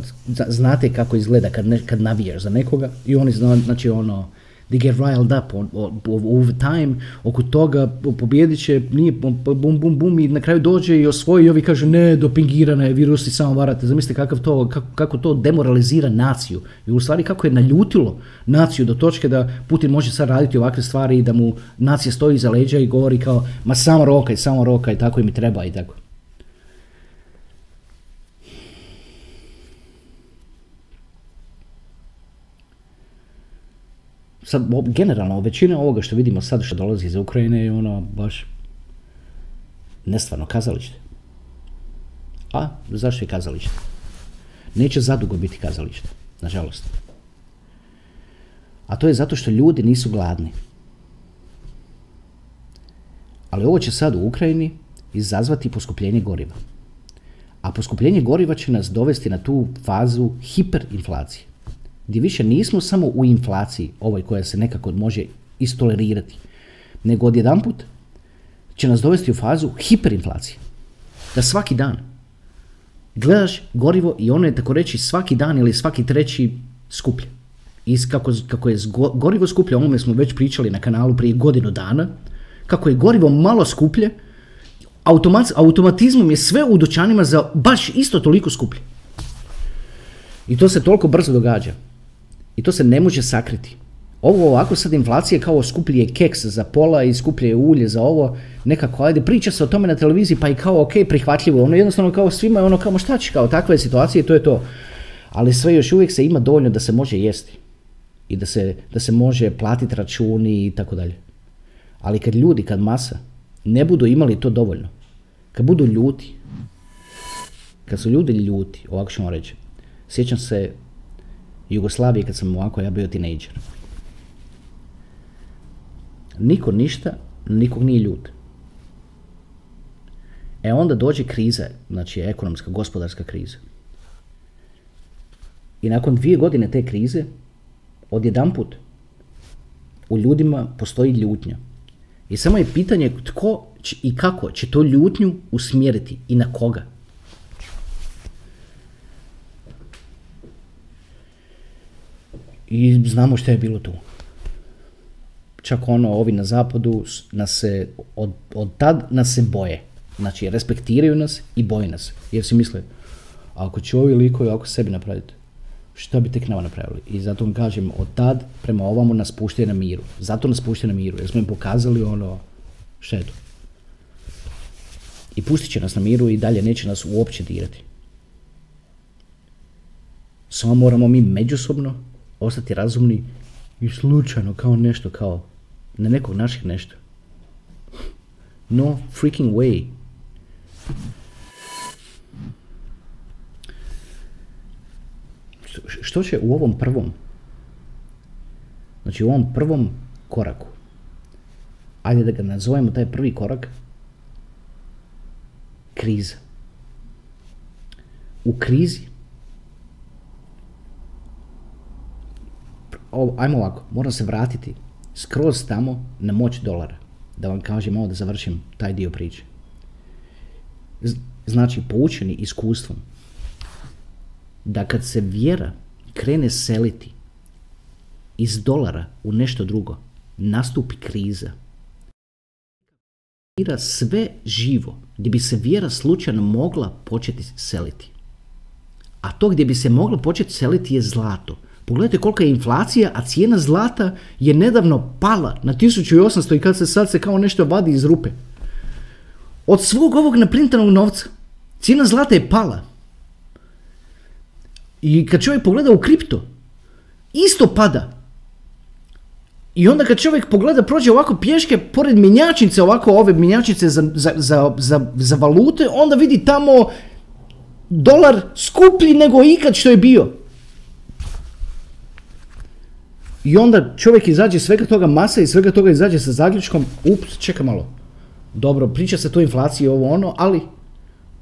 znate kako izgleda kad, ne, kad navijaš za nekoga i oni zna, znači ono, they get riled up on, over time, oko toga pobjedit će, nije bum bum bum i na kraju dođe i osvoji i ovi kažu ne, dopingirana je, virusi samo varate, zamislite kakav to, kako, kako to demoralizira naciju i u stvari kako je naljutilo naciju do točke da Putin može sad raditi ovakve stvari i da mu nacija stoji iza leđa i govori kao ma samo rokaj, samo rokaj, tako i mi treba i tako. Sad, generalno, većina ovoga što vidimo sad što dolazi iz Ukrajine je ono baš nestvarno kazalište. A zašto je kazalište? Neće zadugo biti kazalište, nažalost. A to je zato što ljudi nisu gladni. Ali ovo će sad u Ukrajini izazvati poskupljenje goriva. A poskupljenje goriva će nas dovesti na tu fazu hiperinflacije gdje više nismo samo u inflaciji, ovoj koja se nekako može istolerirati, nego odjedanput će nas dovesti u fazu hiperinflacije. Da svaki dan gledaš gorivo i ono je tako reći svaki dan ili svaki treći skuplje. i kako, kako je gorivo skuplje, o ovome smo već pričali na kanalu prije godinu dana, kako je gorivo malo skuplje, automatizmom je sve u dućanima za baš isto toliko skuplje. I to se toliko brzo događa. I to se ne može sakriti. Ovo ovako sad inflacija kao skuplji je keks za pola i skuplje je ulje za ovo, nekako ajde priča se o tome na televiziji pa i kao ok prihvatljivo, ono jednostavno kao svima je ono kao šta će kao takva je situacija i to je to. Ali sve još uvijek se ima dovoljno da se može jesti i da se, da se može platiti računi i tako dalje. Ali kad ljudi, kad masa ne budu imali to dovoljno, kad budu ljuti, kad su ljudi ljuti, ovako ćemo reći, sjećam se Jugoslavije kad sam ovako ja bio tinejdžer. Niko ništa, nikog nije ljut. E onda dođe kriza, znači ekonomska, gospodarska kriza. I nakon dvije godine te krize, odjedanput u ljudima postoji ljutnja. I samo je pitanje tko i kako će to ljutnju usmjeriti i na koga. I znamo što je bilo tu. Čak ono, ovi na zapadu nas se, od, od tad nas se boje. Znači, respektiraju nas i boje nas. Jer si misle, ako će ovi likovi ako sebi napraviti, šta bi tek nama napravili? I zato vam kažem, od tad prema ovamo nas puštaju na miru. Zato nas puštaju na miru, jer smo im pokazali ono, štetu. I pustit će nas na miru i dalje neće nas uopće dirati. Samo moramo mi međusobno ostati razumni i slučajno kao nešto, kao na nekog naših nešto. No freaking way. Što će u ovom prvom, znači u ovom prvom koraku, ajde da ga nazovemo taj prvi korak, kriza. U krizi ajmo ovako, moram se vratiti skroz tamo na moć dolara. Da vam kažem malo da završim taj dio priče. Znači, poučeni iskustvom, da kad se vjera krene seliti iz dolara u nešto drugo, nastupi kriza. Sve živo, gdje bi se vjera slučajno mogla početi seliti. A to gdje bi se mogla početi seliti je zlato. Pogledajte kolika je inflacija, a cijena zlata je nedavno pala na 1800 i kad se sad se kao nešto vadi iz rupe. Od svog ovog naprintanog novca cijena zlata je pala. I kad čovjek pogleda u kripto, isto pada. I onda kad čovjek pogleda, prođe ovako pješke pored minjačnice, ovako ove minjačnice za, za, za, za valute, onda vidi tamo dolar skuplji nego ikad što je bio. I onda čovjek izađe svega toga masa i svega toga izađe sa zaključkom, ups, čeka malo. Dobro, priča se to inflaciji ovo ono, ali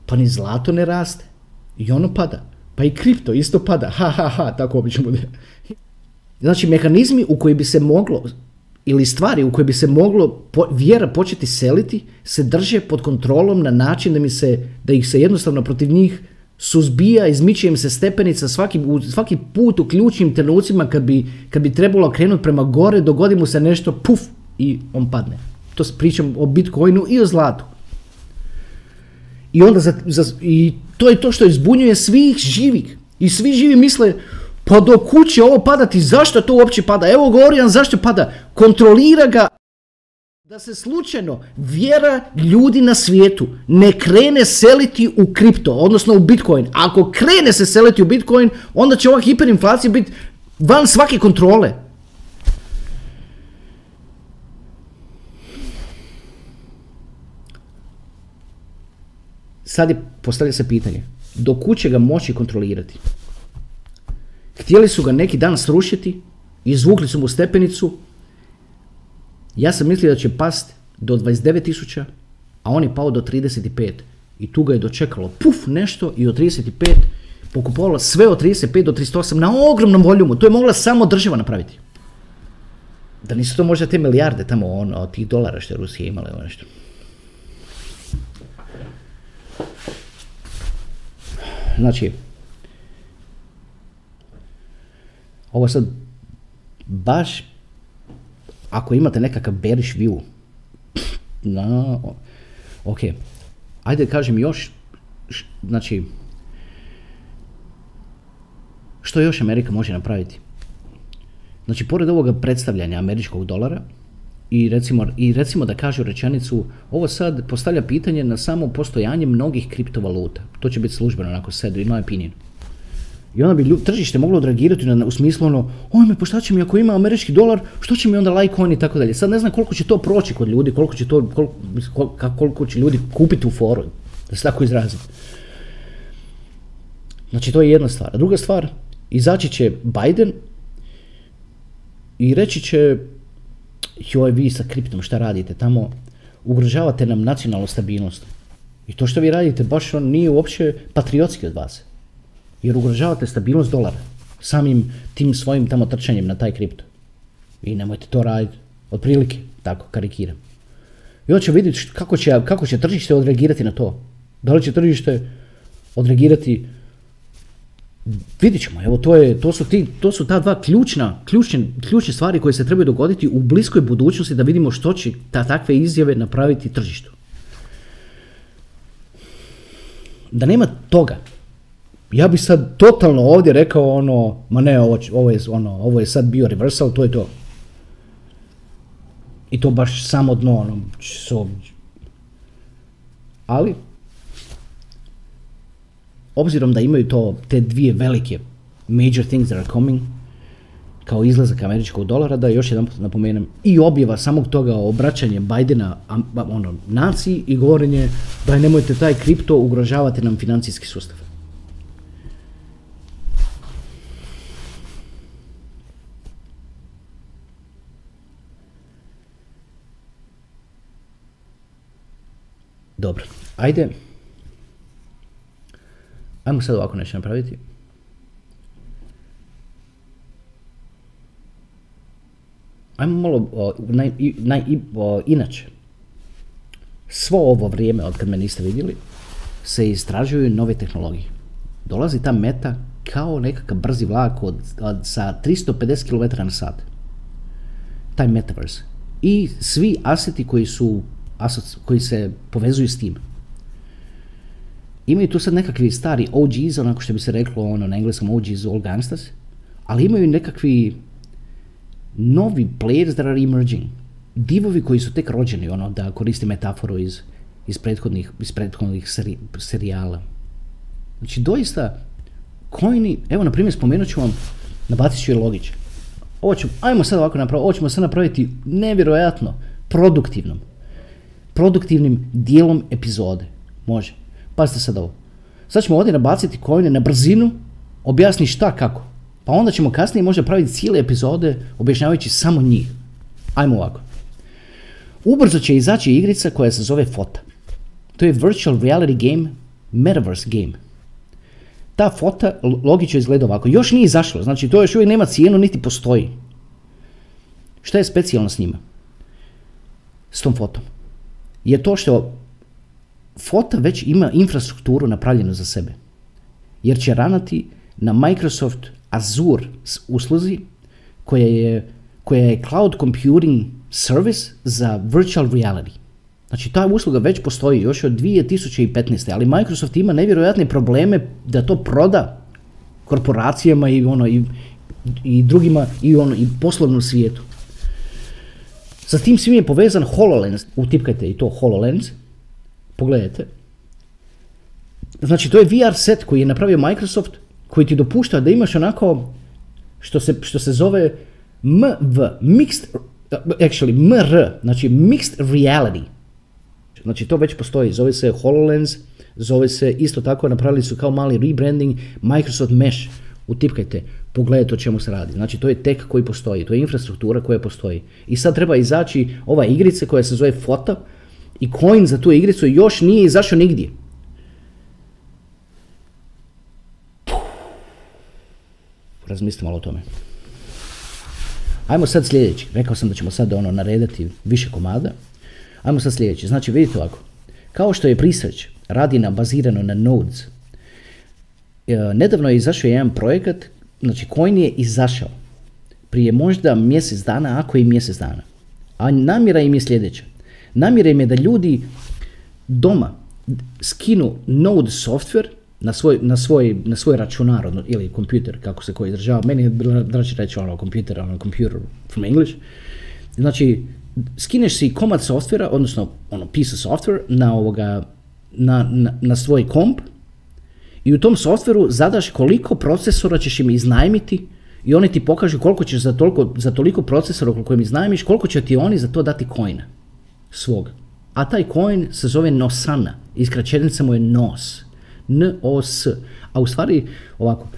pa ni zlato ne raste. I ono pada. Pa i kripto isto pada. Ha, ha, ha, tako obično bude. Znači, mehanizmi u koji bi se moglo, ili stvari u koje bi se moglo vjera početi seliti, se drže pod kontrolom na način da, mi se, da ih se jednostavno protiv njih suzbija, izmiče im se stepenica svaki, svaki put u ključnim trenucima kad bi, kad bi trebalo krenuti prema gore, dogodi mu se nešto, puf, i on padne. To pričam o Bitcoinu i o zlatu. I onda za, za, i to je to što izbunjuje svih živih. I svi živi misle, pa do kuće ovo padati, zašto to uopće pada? Evo govori zašto pada. Kontrolira ga da se slučajno vjera ljudi na svijetu ne krene seliti u kripto, odnosno u Bitcoin. Ako krene se seliti u Bitcoin, onda će ova hiperinflacija biti van svake kontrole. Sad je postavlja se pitanje, do kuće ga moći kontrolirati? Htjeli su ga neki dan srušiti, izvukli su mu stepenicu, ja sam mislio da će past do 29.000, a on je pao do 35. I tu ga je dočekalo puf nešto i od 35 pokupovalo sve od 35 do 38 na ogromnom voljumu. To je mogla samo država napraviti. Da nisu to možda te milijarde tamo ono, od tih dolara što je Rusija imala ili nešto. Znači, ovo sad baš ako imate nekakav bearish view na, ok, ajde kažem još, znači, što još Amerika može napraviti? Znači, pored ovoga predstavljanja američkog dolara, i recimo, i recimo da kažu rečenicu, ovo sad postavlja pitanje na samo postojanje mnogih kriptovaluta. To će biti službeno onako sad, in my opinion. I onda bi tržište moglo odreagirati na, u smislu ono, ojme, pa šta će mi ako ima američki dolar, što će mi onda Litecoin i tako dalje. Sad ne znam koliko će to proći kod ljudi, koliko će to, koliko, koliko će ljudi kupiti u foru, da se tako izrazim. Znači to je jedna stvar. A druga stvar, izaći će Biden i reći će, joj vi sa kriptom šta radite tamo, ugrožavate nam nacionalnu stabilnost. I to što vi radite baš on nije uopće patriotski od vas jer ugrožavate stabilnost dolara samim tim svojim tamo trčanjem na taj kripto. I nemojte to raditi. Otprilike, tako, karikiram. I hoće vidjeti kako će, kako će tržište odreagirati na to. Da li će tržište odreagirati Vidjet ćemo, evo to, je, to, su ti, to su ta dva ključna, ključne, ključne stvari koje se trebaju dogoditi u bliskoj budućnosti da vidimo što će ta, takve izjave napraviti tržištu. Da nema toga, ja bi sad totalno ovdje rekao ono, ma ne, ovo, ovo, je, ono, ovo je sad bio reversal, to je to. I to baš samo dno, ono, so, ali, obzirom da imaju to, te dvije velike major things that are coming, kao izlazak američkog dolara, da još jedan napomenem, i objava samog toga obraćanje Bidena ono, naciji i govorenje da nemojte taj kripto ugrožavati nam financijski sustav. Dobro, ajde. Ajmo sad ovako nešto napraviti. Ajmo malo, naj, naj, inače, svo ovo vrijeme od kad me niste vidjeli, se istražuju nove tehnologije. Dolazi ta meta kao nekakav brzi vlak od, sa 350 km na sat. Taj metaverse. I svi aseti koji su koji se povezuju s tim. Imaju tu sad nekakvi stari OGs, onako što bi se reklo ono, na engleskom OGs, all gangsters, ali imaju nekakvi novi players that are emerging. Divovi koji su tek rođeni, ono, da koristi metaforu iz, iz prethodnih, iz prethodnih serijala. Znači, doista, coini, evo, na primjer, spomenut ću vam, nabacit ću je logić. Ovo ću, ajmo sad ovako napraviti, ovo ćemo sad napraviti nevjerojatno, produktivnom produktivnim dijelom epizode. Može. Pazite sad ovo. Sad ćemo ovdje nabaciti kojine na brzinu, objasni šta kako. Pa onda ćemo kasnije možda praviti cijele epizode objašnjavajući samo njih. Ajmo ovako. Ubrzo će izaći igrica koja se zove Fota. To je virtual reality game, metaverse game. Ta fota logično izgleda ovako. Još nije izašlo, znači to još uvijek nema cijenu niti postoji. Šta je specijalno s njima? S tom fotom je to što Fota već ima infrastrukturu napravljenu za sebe. Jer će ranati na Microsoft Azure usluzi koja je, koja je cloud computing service za virtual reality. Znači ta usluga već postoji još od 2015. Ali Microsoft ima nevjerojatne probleme da to proda korporacijama i ono i, i drugima i ono i poslovnom svijetu. Sa tim svim je povezan HoloLens, utipkajte i to HoloLens, pogledajte. Znači to je VR set koji je napravio Microsoft, koji ti dopušta da imaš onako što se, što se zove MV, Mixed, actually MR, znači Mixed Reality. Znači to već postoji, zove se HoloLens, zove se isto tako, napravili su kao mali rebranding Microsoft Mesh, utipkajte pogledajte o čemu se radi. Znači to je tek koji postoji, to je infrastruktura koja postoji. I sad treba izaći ova igrica koja se zove Fota i coin za tu igricu još nije izašao nigdje. Razmislite malo o tome. Ajmo sad sljedeći. Rekao sam da ćemo sad ono naredati više komada. Ajmo sad sljedeći. Znači vidite ovako. Kao što je Research radi na bazirano na nodes, nedavno je izašao jedan projekat znači coin je izašao. prije možda mjesec dana, ako i mjesec dana. A namjera im je sljedeća. Namjera im je da ljudi doma skinu Node software na svoj, na svoj, na svoj računar ili kompjuter, kako se koji izražava. Meni je draže reći ono kompjuter, ono computer from English. Znači, skineš si komad softvera, odnosno ono piece of software na, ovoga, na, na, na svoj komp i u tom softveru zadaš koliko procesora ćeš im iznajmiti i oni ti pokažu koliko ćeš za, toliko, za toliko procesora koliko im iznajmiš, koliko će ti oni za to dati coina svog. A taj coin se zove Nosana, iskraćenica mu je NOS. N-O-S. A u stvari, ovako,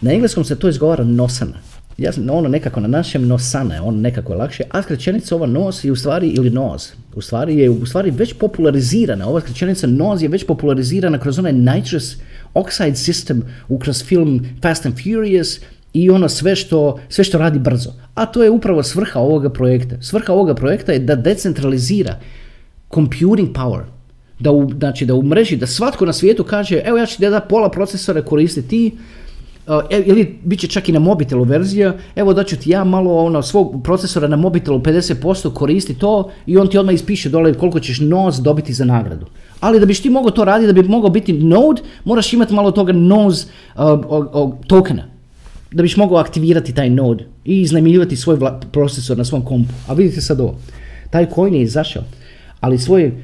na engleskom se to izgovara Nosana. Ja, ono nekako na našem Nosana je ono nekako lakše, a skraćenica ova nos je u stvari, ili nos, u stvari je u stvari već popularizirana. Ova skraćenica nos je već popularizirana kroz onaj nitrous oxide system, kroz film Fast and Furious, i ono sve što, sve što radi brzo. A to je upravo svrha ovoga projekta. Svrha ovoga projekta je da decentralizira computing power. Da u, znači da u mreži, da svatko na svijetu kaže, evo ja ću da pola procesora koristi ti, ili bit će čak i na mobitelu verzija, evo da ću ti ja malo ono, svog procesora na mobitelu 50% koristi to i on ti odmah ispiše dole koliko ćeš nos dobiti za nagradu. Ali da biš ti mogao to raditi, da bi mogao biti node, moraš imati malo toga nose uh, tokena da biš mogao aktivirati taj node i iznajmljivati svoj procesor na svom kompu. A vidite sad ovo, taj coin je izašao, ali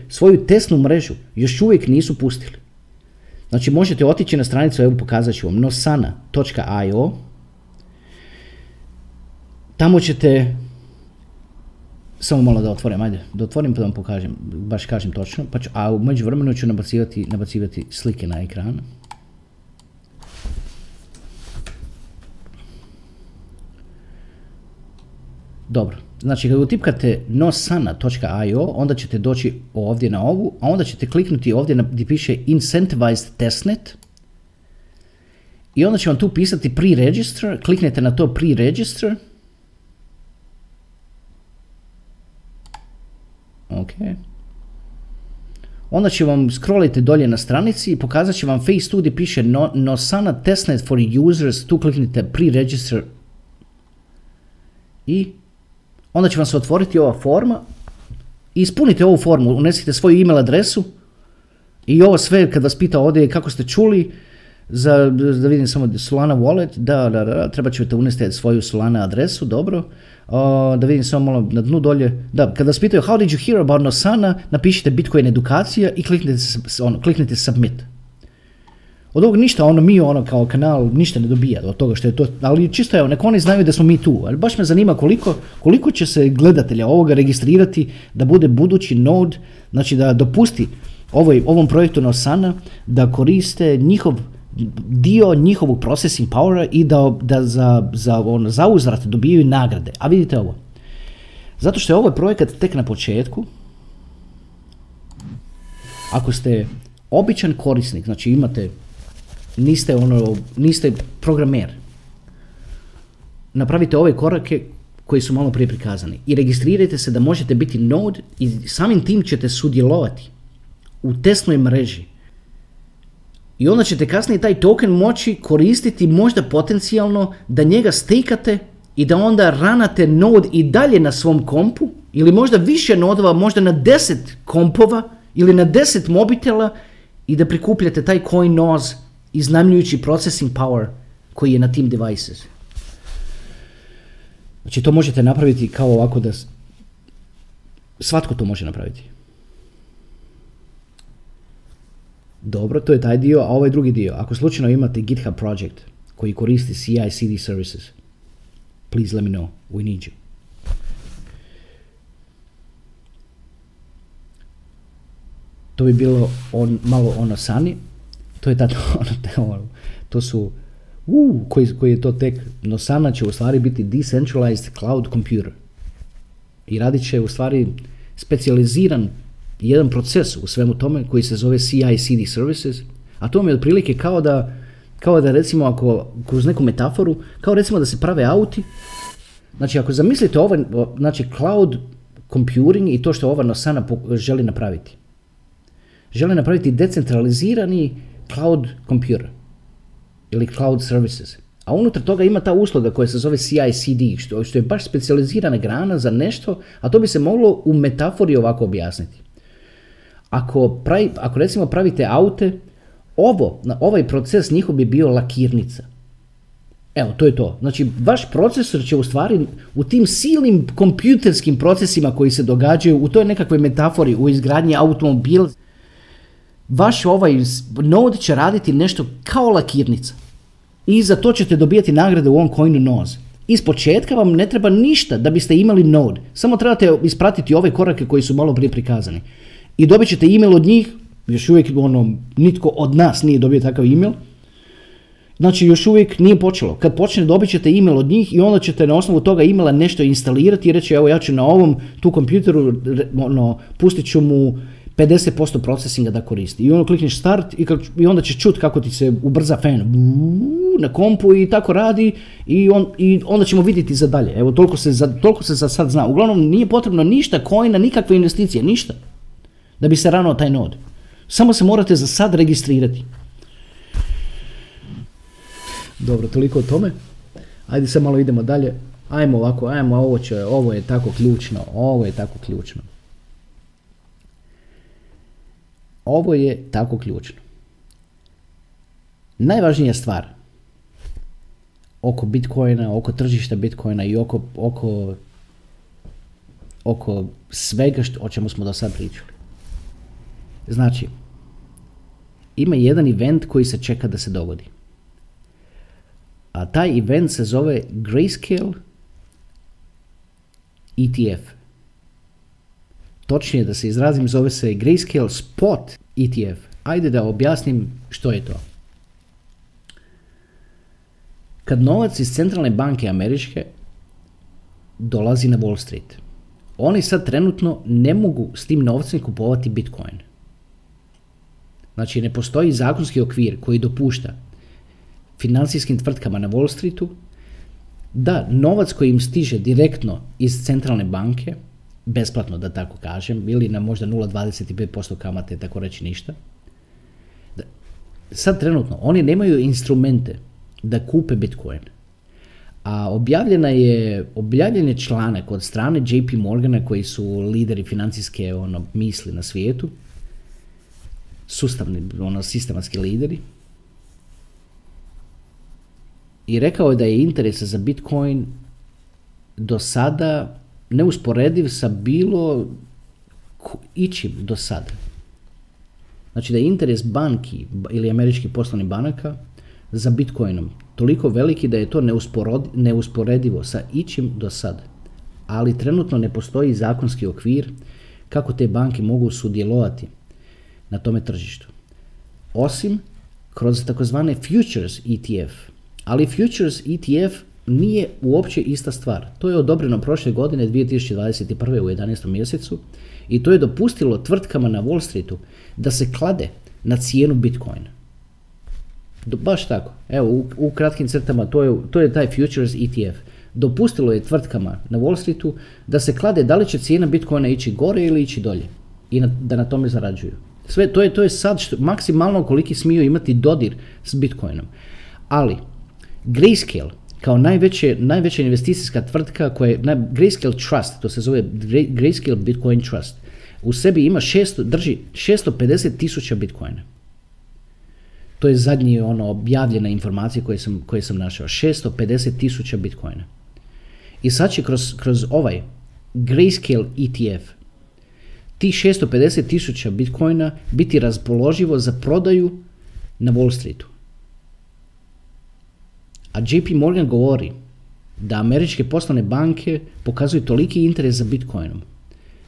svoju testnu mrežu još uvijek nisu pustili. Znači možete otići na stranicu, evo pokazat ću vam, nosana.io, tamo ćete, samo malo da otvorim, ajde, da otvorim pa da vam pokažem, baš kažem točno, pa ću, a u međuvremenu ću nabacivati, nabacivati slike na ekran. Dobro, znači kad utipkate nosana.io, onda ćete doći ovdje na ovu, a onda ćete kliknuti ovdje na, gdje piše Incentivized Testnet. I onda će vam tu pisati pre-register, kliknete na to pre-register. Ok. Onda će vam scrollite dolje na stranici i pokazat će vam face gdje piše no, Nosana Testnet for users, tu kliknite pre-register i onda će vam se otvoriti ova forma i ispunite ovu formu, unesite svoju email adresu i ovo sve kad vas pita ovdje kako ste čuli, za, da vidim samo Solana wallet, da, da, da, treba ćete unesti svoju Solana adresu, dobro, da vidim samo malo na dnu dolje, da, kad vas pitaju how did you hear about Nosana, napišite Bitcoin edukacija i kliknite, ono, kliknite submit. Od ovog ništa, ono mi ono kao kanal ništa ne dobija od toga što je to, ali čisto evo, neko oni znaju da smo mi tu, ali baš me zanima koliko, koliko će se gledatelja ovoga registrirati da bude budući node, znači da dopusti ovoj, ovom projektu Nosana da koriste njihov dio njihovog processing powera i da, da za, za, ono, za dobijaju nagrade. A vidite ovo, zato što je ovaj projekat tek na početku, ako ste običan korisnik, znači imate niste ono, niste programer. Napravite ove korake koji su malo prije prikazani i registrirajte se da možete biti node i samim tim ćete sudjelovati u testnoj mreži. I onda ćete kasnije taj token moći koristiti možda potencijalno da njega stikate i da onda ranate node i dalje na svom kompu ili možda više nodova, možda na 10 kompova ili na 10 mobitela i da prikupljate taj coin nose iznajmljujući processing power koji je na tim devices. Znači to možete napraviti kao ovako da svatko to može napraviti. Dobro, to je taj dio, a ovaj drugi dio. Ako slučajno imate GitHub project koji koristi CI CD services, please let me know, we need you. To bi bilo on, malo ono sani, to je tad, ono, to su, uh, koji, koji je to tek, no sama će u stvari biti decentralized cloud computer. I radit će u stvari specijaliziran jedan proces u svemu tome koji se zove CI/CD services, a to mi je otprilike kao da, kao da recimo ako kroz neku metaforu, kao recimo da se prave auti, znači ako zamislite ovaj, znači cloud computing i to što ova Nosana želi napraviti. Želi napraviti decentralizirani cloud computer ili cloud services. A unutar toga ima ta usluga koja se zove CI/CD, što, što je baš specijalizirana grana za nešto, a to bi se moglo u metafori ovako objasniti. Ako, pravi, ako recimo pravite aute, ovo, ovaj proces njihov bi bio lakirnica. Evo, to je to. Znači, vaš procesor će u stvari u tim silnim kompjuterskim procesima koji se događaju, u toj nekakvoj metafori, u izgradnji automobila, vaš ovaj node će raditi nešto kao lakirnica. I za to ćete dobijati nagrade u ovom coinu noz. Iz početka vam ne treba ništa da biste imali node. Samo trebate ispratiti ove korake koji su malo prije prikazani. I dobit ćete email od njih, još uvijek ono, nitko od nas nije dobio takav email, Znači još uvijek nije počelo. Kad počne dobit ćete email od njih i onda ćete na osnovu toga emaila nešto instalirati i reći evo ja ću na ovom tu kompjuteru ono, pustit ću mu 50% procesinga da koristi. I onda klikneš start i, i onda ćeš čut kako ti se ubrza fan na kompu i tako radi i, on, i onda ćemo vidjeti za dalje. Evo toliko se, za, toliko se za sad zna. Uglavnom nije potrebno ništa coina, nikakve investicije, ništa. Da bi se rano taj nod. Samo se morate za sad registrirati. Dobro, toliko o tome. Ajde sad malo idemo dalje. Ajmo ovako, ajmo, ovo, će, ovo je tako ključno, ovo je tako ključno. Ovo je tako ključno. Najvažnija stvar oko Bitcoina, oko tržišta Bitcoina i oko, oko, oko svega što, o čemu smo do sad pričali. Znači, ima jedan event koji se čeka da se dogodi. A taj event se zove Grayscale ETF. Točnije da se izrazim, zove se Grayscale Spot ETF. Ajde da objasnim što je to. Kad novac iz centralne banke američke dolazi na Wall Street, oni sad trenutno ne mogu s tim novcem kupovati Bitcoin. Znači ne postoji zakonski okvir koji dopušta financijskim tvrtkama na Wall Streetu da novac koji im stiže direktno iz centralne banke, besplatno da tako kažem, ili na možda 0,25% kamate, tako reći ništa, sad trenutno oni nemaju instrumente da kupe Bitcoin. A objavljena je, objavljen je članak od strane JP Morgana koji su lideri financijske ono, misli na svijetu, sustavni, ono, sistematski lideri, i rekao je da je interes za Bitcoin do sada neusporediv sa bilo ičim do sada. Znači da je interes banki ili američkih poslovnih banaka za Bitcoinom toliko veliki da je to neusporedivo sa ičim do sada. Ali trenutno ne postoji zakonski okvir kako te banke mogu sudjelovati na tome tržištu. Osim kroz takozvane futures ETF, ali Futures ETF nije uopće ista stvar. To je odobreno prošle godine 2021. u 11. mjesecu i to je dopustilo tvrtkama na Wall Streetu da se klade na cijenu Bitcoina. Baš tako. Evo, u, kratkim crtama to je, to je taj Futures ETF. Dopustilo je tvrtkama na Wall Streetu da se klade da li će cijena Bitcoina ići gore ili ići dolje i da na tome zarađuju. Sve to je, to je sad što, maksimalno koliki smiju imati dodir s Bitcoinom. Ali, Grayscale kao najveće, najveća investicijska tvrtka koja je, Grayscale Trust, to se zove Grayscale Bitcoin Trust, u sebi ima 600, drži 650 tisuća bitcoina. To je zadnji ono objavljena informacija koje sam, koje sam našao. 650 tisuća bitcoina. I sad će kroz, kroz ovaj Grayscale ETF ti 650 tisuća bitcoina biti raspoloživo za prodaju na Wall Streetu. A JP Morgan govori da američke poslovne banke pokazuju toliki interes za Bitcoinom,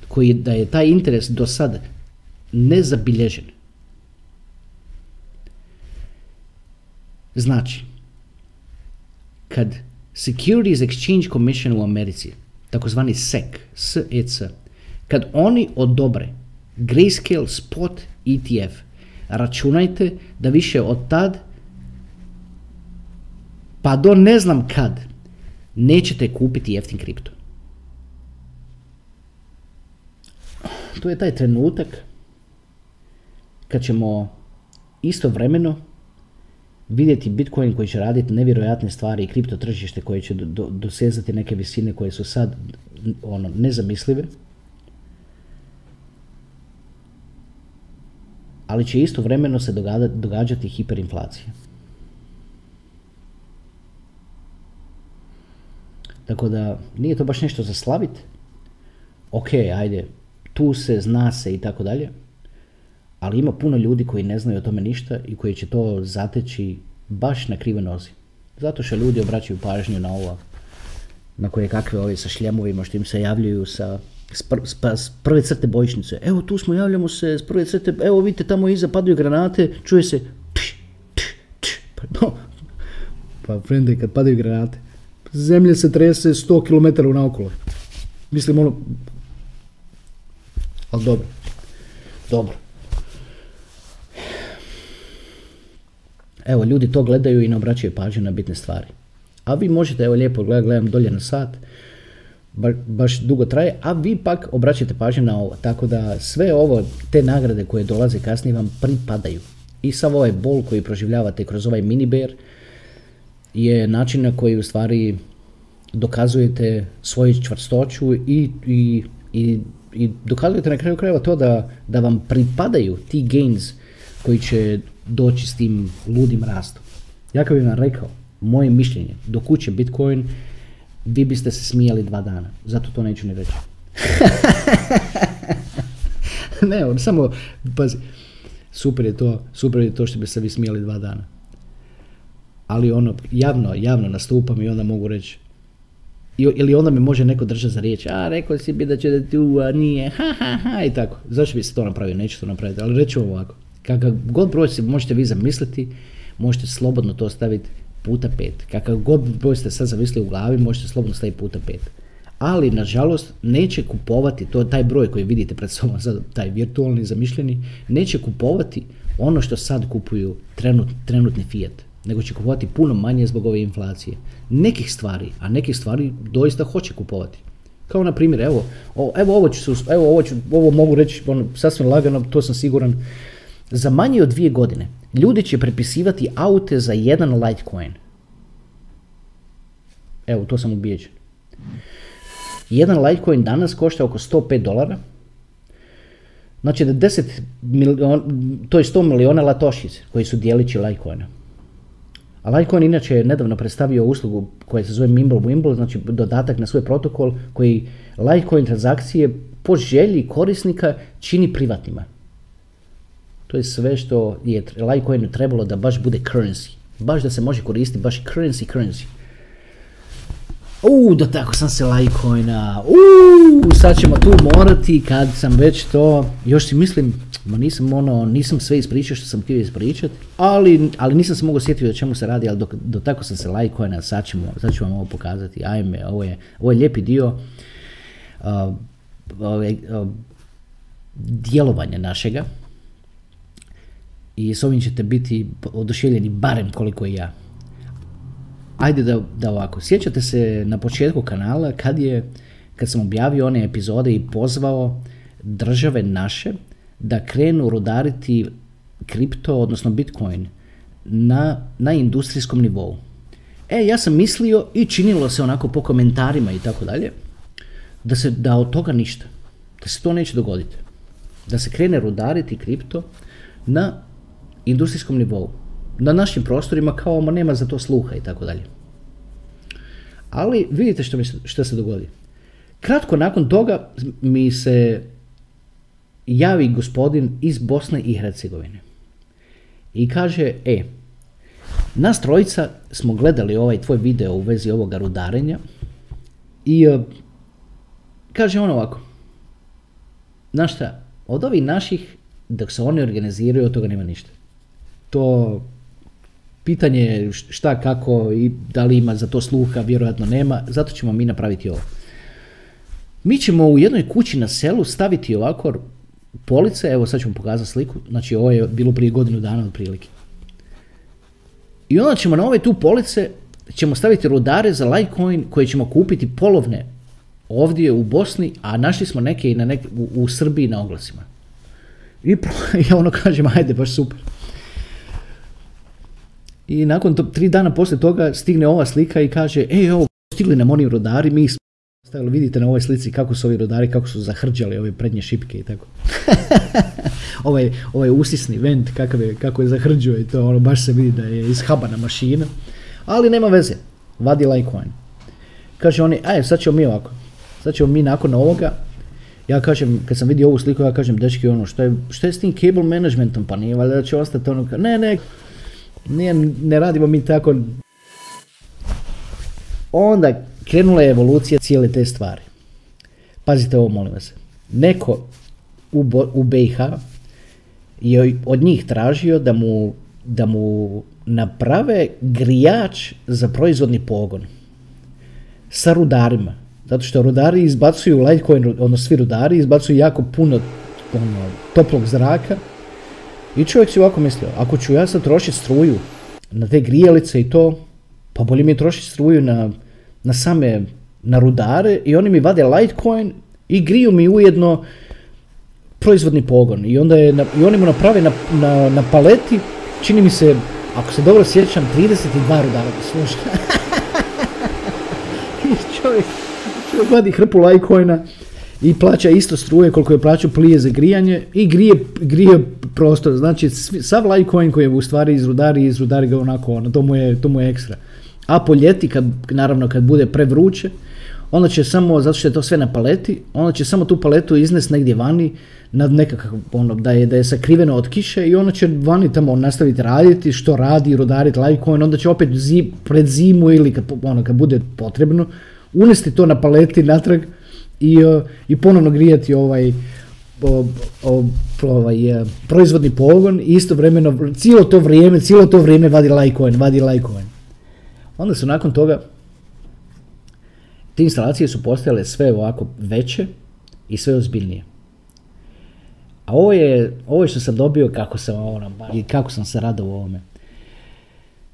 koji da je taj interes do sada nezabilježen. Znači, kad Securities Exchange Commission u Americi, takozvani SEC, SEC, kad oni odobre Grayscale Spot ETF, računajte da više od tad pa do ne znam kad nećete kupiti jeftin kripto. To je taj trenutak kad ćemo istovremeno vidjeti Bitcoin koji će raditi nevjerojatne stvari i kripto tržište koje će do, dosezati neke visine koje su sad ono, nezamislive. Ali će istovremeno se događati hiperinflacija. Tako da nije to baš nešto za slavit. Ok, ajde, tu se, zna se i tako dalje. Ali ima puno ljudi koji ne znaju o tome ništa i koji će to zateći baš na krive nozi. Zato što ljudi obraćaju pažnju na ovo, na koje kakve ove sa šljemovima što im se javljaju sa s, prve crte bojišnice. Evo tu smo, javljamo se s prve crte, evo vidite tamo iza padaju granate, čuje se pa, no, pa frende kad padaju granate, zemlje se trese 100 km naokolo. Mislim ono, ali dobro, dobro. Evo, ljudi to gledaju i ne obraćaju pažnju na bitne stvari. A vi možete, evo lijepo gledam, dolje na sat, baš dugo traje, a vi pak obraćate pažnju na ovo. Tako da sve ovo, te nagrade koje dolaze kasnije vam pripadaju. I sav ovaj bol koji proživljavate kroz ovaj mini bear je način na koji u stvari dokazujete svoju čvrstoću i, i, i, i dokazujete na kraju krajeva to da, da vam pripadaju ti gains koji će doći s tim ludim rastom. Ja kad bih vam rekao, moje mišljenje, do kuće Bitcoin, vi biste se smijali dva dana. Zato to neću ni reći. ne, samo, pazi, super je to, super je to što bi se vi smijali dva dana. Ali ono, javno, javno nastupam i onda mogu reći, ili onda me može neko držati za riječ, a rekao si bi da će da tu, a nije, ha ha ha i tako. Zašto bi se to napravio? Neću to napraviti, ali reću ovako. Kakav god broj se možete vi zamisliti, možete slobodno to staviti puta pet. Kakav god broj ste sad zamislili u glavi, možete slobodno staviti puta pet. Ali, nažalost, neće kupovati, to taj broj koji vidite pred sobom, sad, taj virtualni, zamišljeni, neće kupovati ono što sad kupuju trenut, trenutni Fiat, nego će kupovati puno manje zbog ove inflacije. Nekih stvari, a nekih stvari doista hoće kupovati. Kao na primjer, evo, evo ovo ću, evo ovo ću, ovo mogu reći ono, sasvim lagano, to sam siguran, za manje od dvije godine ljudi će prepisivati aute za jedan Litecoin. Evo, to sam ubijeđen. Jedan Litecoin danas košta oko 105 dolara. Znači da 10 miliona, to je 100 miliona latošice koji su dijelići Litecoina. A Litecoin inače je nedavno predstavio uslugu koja se zove Mimble Wimble, znači dodatak na svoj protokol koji Litecoin transakcije po želji korisnika čini privatnima. To je sve što je Litecoinu trebalo da baš bude currency. Baš da se može koristiti, baš currency, currency. Uuu, tako sam se Litecoina, uuu, sad ćemo tu morati kad sam već to, još si mislim, ma nisam ono, nisam sve ispričao što sam htio ispričati, ali, ali nisam se mogu sjetiti o čemu se radi, ali do, tako sam se Litecoina, sad, ćemo, sad ću vam ovo pokazati, ajme, ovo je, ovo je lijepi dio uh, uh, djelovanja našega, i s ovim ćete biti oduševljeni barem koliko i ja. Ajde da, da ovako, sjećate se na početku kanala kad je, kad sam objavio one epizode i pozvao države naše da krenu rudariti kripto, odnosno bitcoin na, na industrijskom nivou. E, ja sam mislio i činilo se onako po komentarima i tako dalje, da se da od toga ništa, da se to neće dogoditi. Da se krene rudariti kripto na industrijskom nivou. Na našim prostorima kao ma nema za to sluha i tako dalje. Ali vidite što, mi što se dogodi. Kratko nakon toga mi se javi gospodin iz Bosne i Hercegovine. I kaže, e, nas trojica smo gledali ovaj tvoj video u vezi ovoga rudarenja i uh, kaže on ovako, znaš šta, od ovih naših, dok se oni organiziraju, od toga nema ništa to pitanje šta, kako i da li ima za to sluha, vjerojatno nema, zato ćemo mi napraviti ovo. Mi ćemo u jednoj kući na selu staviti ovako police, evo sad vam pokazati sliku, znači ovo je bilo prije godinu dana otprilike. I onda ćemo na ove tu police ćemo staviti rudare za Litecoin koje ćemo kupiti polovne ovdje u Bosni, a našli smo neke i na u, u Srbiji na oglasima. I ja ono kažem, ajde, baš super. I nakon to, tri dana poslije toga stigne ova slika i kaže, ej, evo, stigli nam oni rodari, mi smo stavili, vidite na ovoj slici kako su ovi rodari, kako su zahrđali ove prednje šipke i tako. ovaj, ovaj usisni vent, kakav je, kako je zahrđio i to, ono, baš se vidi da je ishabana mašina. Ali nema veze, vadi Litecoin. Kaže oni, aj, sad ćemo mi ovako, sad ćemo mi nakon ovoga, ja kažem, kad sam vidio ovu sliku, ja kažem, dečki, ono, što je, što je s tim cable managementom, pa nije valjda da će ostati ono, ne, ne, ne, ne radimo mi tako. Onda krenula je evolucija cijele te stvari. Pazite ovo, molim vas. Neko u, Bo, u BiH je od njih tražio da mu, da mu naprave grijač za proizvodni pogon sa rudarima. Zato što rudari izbacuju Litecoin, ono svi rudari izbacuju jako puno ono, toplog zraka i čovjek si ovako mislio, ako ću ja sad trošiti struju na te grijalice i to, pa bolje mi je trošiti struju na, na same, na rudare i oni mi vade Litecoin i griju mi ujedno proizvodni pogon. I onda je, i oni mu naprave na, na, na paleti, čini mi se, ako se dobro sjećam, 32 rudara sluša. I čovjek, čovjek vadi hrpu Litecoina i plaća isto struje koliko je plaćao plije za grijanje i grije, grije prostor. Znači sav Litecoin koji je u stvari iz rudari, iz rudari ga onako, ono, to, mu je, to mu je ekstra. A po ljeti, kad, naravno kad bude prevruće, onda će samo, zato što je to sve na paleti, onda će samo tu paletu iznest negdje vani, nad nekakav, ono, da je, da je sakriveno od kiše i ona će vani tamo nastaviti raditi što radi, rodariti Litecoin, onda će opet zim, pred zimu ili kad, ono, kad bude potrebno, unesti to na paleti natrag i, uh, i ponovno grijati ovaj, o, ovaj, uh, proizvodni pogon i istovremeno cijelo to vrijeme, cijelo to vrijeme vadi Litecoin, vadi Litecoin. Onda su nakon toga te instalacije su postajale sve ovako veće i sve ozbiljnije. A ovo je, ovo je što sam dobio kako sam, ono, kako sam se radao u ovome.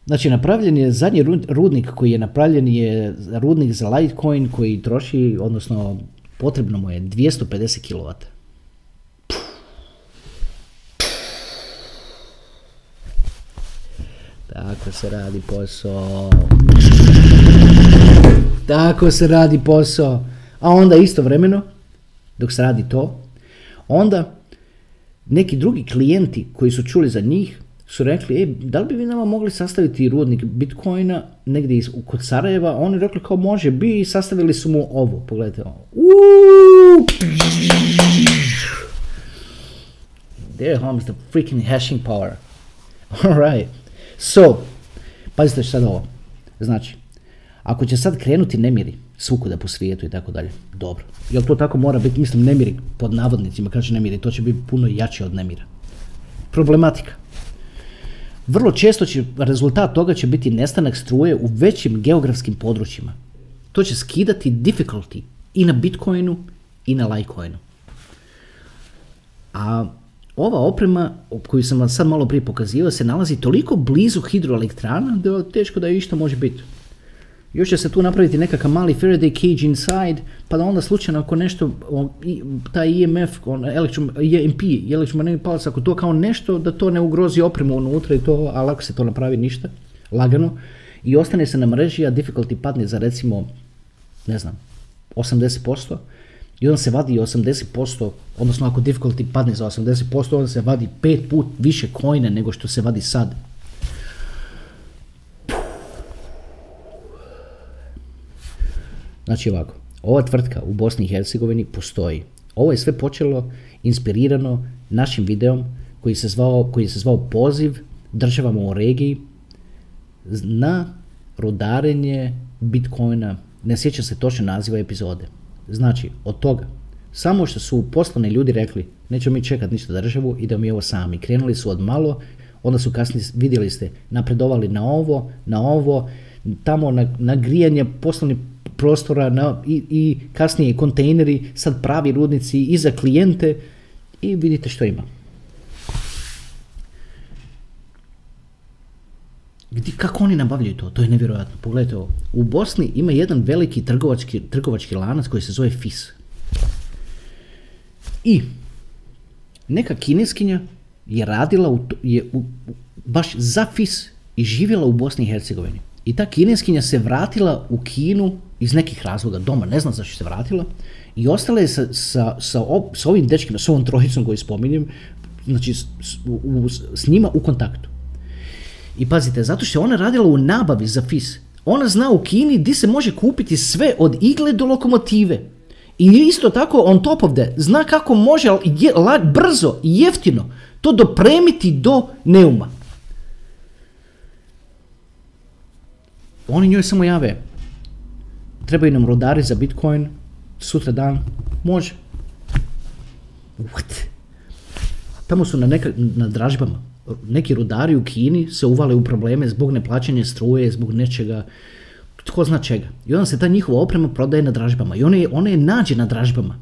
Znači, napravljen je zadnji rudnik koji je napravljen je rudnik za Litecoin koji troši, odnosno potrebno mu je 250 kW. Tako se radi posao. Tako se radi posao. A onda istovremeno, dok se radi to, onda neki drugi klijenti koji su čuli za njih su rekli, e, da li bi vi nama mogli sastaviti rudnik Bitcoina negdje iz, kod Sarajeva? Oni rekli kao može bi i sastavili su mu ovo. Pogledajte ovo. There comes the freaking hashing power. Alright. So, pazite sad ovo. Znači, ako će sad krenuti nemiri svukuda po svijetu i tako dalje, dobro. Jel to tako mora biti, mislim, nemiri pod navodnicima, kaže nemiri, to će biti puno jače od nemira. Problematika. Vrlo često će, rezultat toga će biti nestanak struje u većim geografskim područjima. To će skidati difficulty i na Bitcoinu i na Litecoinu. A ova oprema koju sam vam sad malo prije pokazivao se nalazi toliko blizu hidroelektrana da je teško da je išta može biti. Još će se tu napraviti nekakav mali Faraday cage inside, pa da onda slučajno ako nešto, taj EMF, on, elektro, EMP, elektromagnetni palac, ako to kao nešto, da to ne ugrozi opremu unutra i to, ali ako se to napravi ništa, lagano, i ostane se na mreži, a difficulty padne za recimo, ne znam, 80%, i onda se vadi 80%, odnosno ako difficulty padne za 80%, onda se vadi pet put više kojne nego što se vadi sad. Znači ovako, ova tvrtka u Bosni i Hercegovini postoji. Ovo je sve počelo inspirirano našim videom koji se zvao, koji se zvao poziv državama u regiji na rudarenje bitcoina. Ne sjećam se točno naziva epizode. Znači, od toga, samo što su poslani ljudi rekli, nećemo mi čekati ništa državu, idemo mi ovo sami. Krenuli su od malo, onda su kasnije, vidjeli ste, napredovali na ovo, na ovo, tamo na, na grijanje, poslovni prostora na, i, i kasnije kontejneri, sad pravi rudnici i za klijente i vidite što ima. Gdje, kako oni nabavljaju to? To je nevjerojatno. Pogledajte ovo. U Bosni ima jedan veliki trgovački, trgovački lanac koji se zove FIS. I neka kineskinja je radila u, je u, baš za FIS i živjela u Bosni i Hercegovini. I ta kineskinja se vratila u Kinu iz nekih razloga doma, ne znam zašto se vratila, i ostala je sa, sa, sa, sa ovim dečkima, s ovom trojicom koju spominjem, znači s, njima u kontaktu. I pazite, zato što je ona radila u nabavi za FIS. Ona zna u Kini di se može kupiti sve od igle do lokomotive. I isto tako, on top of that, zna kako može je, la, brzo i jeftino to dopremiti do Neuma. Oni njoj samo jave, trebaju nam rodari za Bitcoin, sutra dan, može. What? Tamo su na, na dražbama. Neki rudari u Kini se uvale u probleme zbog neplaćanja struje, zbog nečega, tko zna čega. I onda se ta njihova oprema prodaje na dražbama. I ona je, ona je nađe na dražbama.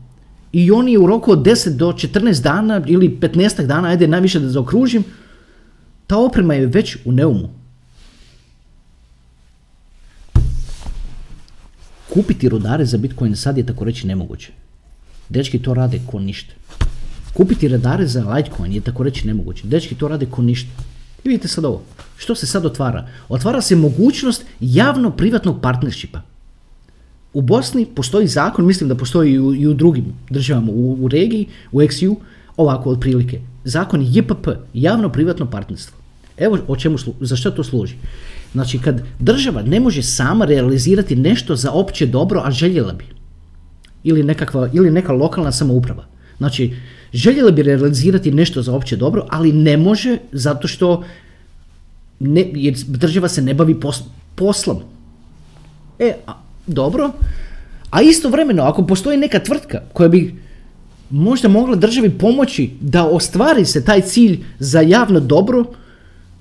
I oni u roku od 10 do 14 dana ili 15 dana, ajde najviše da zaokružim, ta oprema je već u neumu. Kupiti rudare za Bitcoin sad je tako reći nemoguće. Dečki to rade ko ništa. Kupiti radare za Litecoin je tako reći nemoguće. Dečki to rade ko ništa. I vidite sad ovo. Što se sad otvara? Otvara se mogućnost javno-privatnog partnershipa. U Bosni postoji zakon, mislim da postoji i u, drugim državama u, u regiji, u XU, ovako otprilike. Zakon JPP, javno-privatno partnerstvo. Evo o čemu, za što to služi. Znači, kad država ne može sama realizirati nešto za opće dobro, a željela bi, ili, nekakva, ili neka lokalna samouprava. Znači, željela bi realizirati nešto za opće dobro, ali ne može zato što ne, jer država se ne bavi poslom. E, a, dobro. A istovremeno, ako postoji neka tvrtka koja bi možda mogla državi pomoći da ostvari se taj cilj za javno dobro,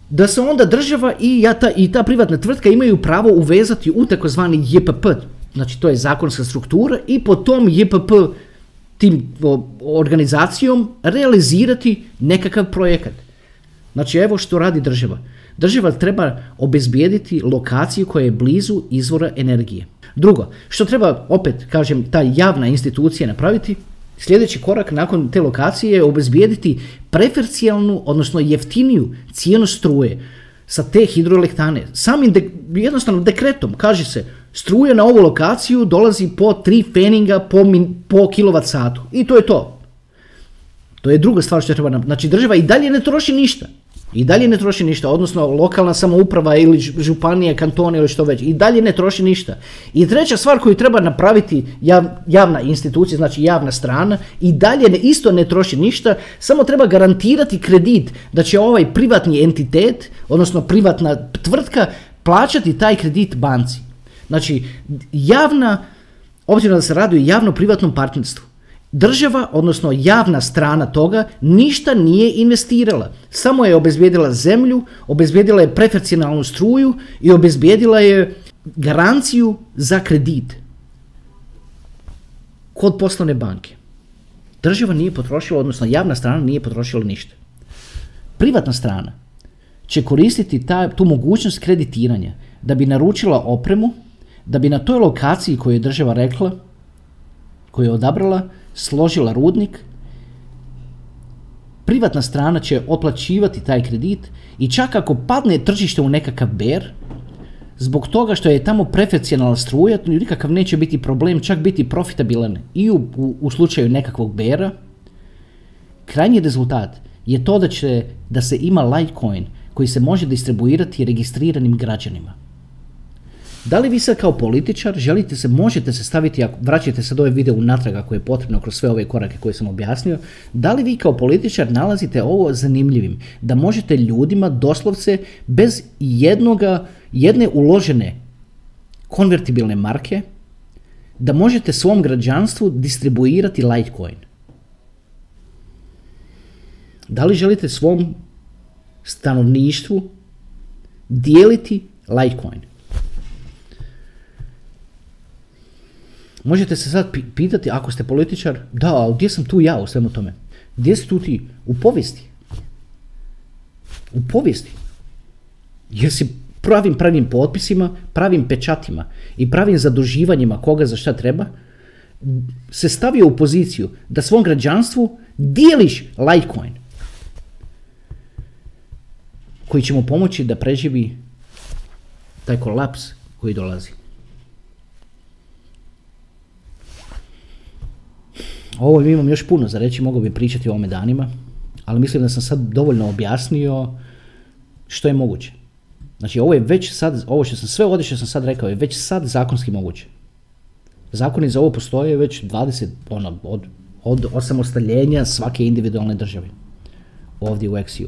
da se onda država i, ja ta, i ta privatna tvrtka imaju pravo uvezati u takozvani JPP, znači to je zakonska struktura i po tom JPP tim organizacijom realizirati nekakav projekat. Znači evo što radi država. Država treba obezbijediti lokaciju koja je blizu izvora energije. Drugo, što treba opet, kažem, ta javna institucija napraviti, sljedeći korak nakon te lokacije je obezbijediti preferencijalnu, odnosno jeftiniju cijenu struje sa te hidroelektrane. Samim de, jednostavno dekretom kaže se struje na ovu lokaciju dolazi po 3 feninga po, min, po kilovat satu. I to je to. To je druga stvar što treba nam. Znači država i dalje ne troši ništa. I dalje ne troši ništa, odnosno lokalna samouprava ili županija, kantone ili što već, i dalje ne troši ništa. I treća stvar koju treba napraviti jav, javna institucija, znači javna strana, i dalje isto ne troši ništa, samo treba garantirati kredit da će ovaj privatni entitet, odnosno privatna tvrtka, plaćati taj kredit banci. Znači, javna, obzirom da se radi o javno-privatnom partnerstvu, Država, odnosno javna strana toga, ništa nije investirala. Samo je obezbijedila zemlju, obezbijedila je preferencijalnu struju i obezbijedila je garanciju za kredit kod poslovne banke. Država nije potrošila, odnosno javna strana nije potrošila ništa. Privatna strana će koristiti ta, tu mogućnost kreditiranja da bi naručila opremu, da bi na toj lokaciji koju je država rekla, koju je odabrala, složila rudnik, privatna strana će otplaćivati taj kredit i čak ako padne tržište u nekakav ber, zbog toga što je tamo preferencijalna struja, nikakav neće biti problem, čak biti profitabilan i u, u, u slučaju nekakvog bera, krajnji rezultat je to da će da se ima Litecoin koji se može distribuirati registriranim građanima. Da li vi sad kao političar želite se, možete se staviti, ako vraćate do ove video unatrag ako je potrebno kroz sve ove korake koje sam objasnio, da li vi kao političar nalazite ovo zanimljivim? Da možete ljudima doslovce bez jednoga, jedne uložene konvertibilne marke, da možete svom građanstvu distribuirati Litecoin? Da li želite svom stanovništvu dijeliti Litecoin? Možete se sad pitati, ako ste političar, da, ali gdje sam tu ja u svemu tome? Gdje si tu ti? U povijesti. U povijesti. Jer si pravim pravim potpisima, pravim pečatima i pravim zaduživanjima koga za šta treba, se stavio u poziciju da svom građanstvu dijeliš Litecoin. koji će mu pomoći da preživi taj kolaps koji dolazi. Ovo imam još puno za reći, mogu bi pričati o ovome danima, ali mislim da sam sad dovoljno objasnio što je moguće. Znači ovo je već sad, ovo što sam sve ovdje što sam sad rekao je već sad zakonski moguće. Zakoni za ovo postoje već 20, ono, od, od osamostaljenja svake individualne države. Ovdje u XU.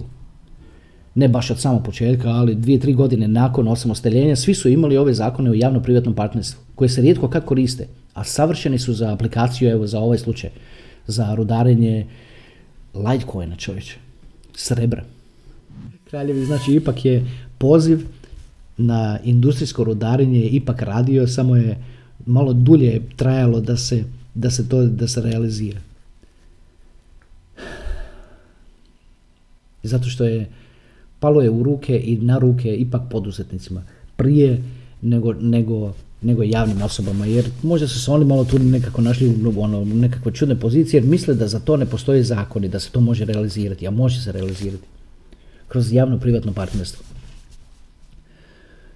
Ne baš od samog početka, ali dvije, tri godine nakon osamostaljenja svi su imali ove zakone o javno-privatnom partnerstvu, koje se rijetko kad koriste, a savršeni su za aplikaciju, evo za ovaj slučaj, za rudarenje Litecoina čovječe, srebra. Kraljevi, znači ipak je poziv na industrijsko rudarenje ipak radio, samo je malo dulje trajalo da se, da se to da se realizira. Zato što je palo je u ruke i na ruke ipak poduzetnicima prije nego, nego, nego javnim osobama, jer možda su se oni malo tu nekako našli u ono, nekakve čudne pozicije, jer misle da za to ne postoje zakoni, da se to može realizirati, a može se realizirati kroz javno-privatno partnerstvo.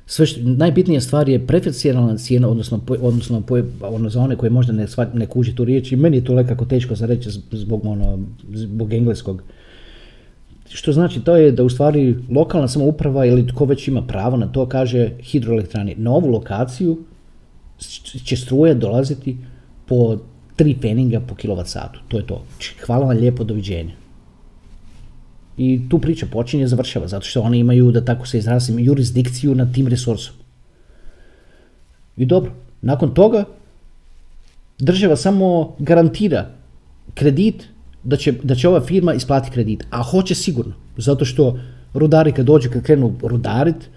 Sve što, najbitnija stvar je preferencijalna cijena, odnosno, odnosno ono, za one koje možda ne, ne kuži tu riječ i meni je to lekako teško za reći zbog, ono, zbog engleskog. Što znači to je da u stvari lokalna samouprava ili tko već ima pravo na to kaže hidroelektrani na ovu lokaciju će struje dolaziti po tri peninga po kilovat satu. To je to. Hvala vam lijepo, doviđenja. I tu priča počinje završava, zato što oni imaju, da tako se izrazim, jurisdikciju nad tim resursom. I dobro, nakon toga država samo garantira kredit da će, da će ova firma isplatiti kredit, a hoće sigurno, zato što rudari kad dođu, kad krenu rudarit,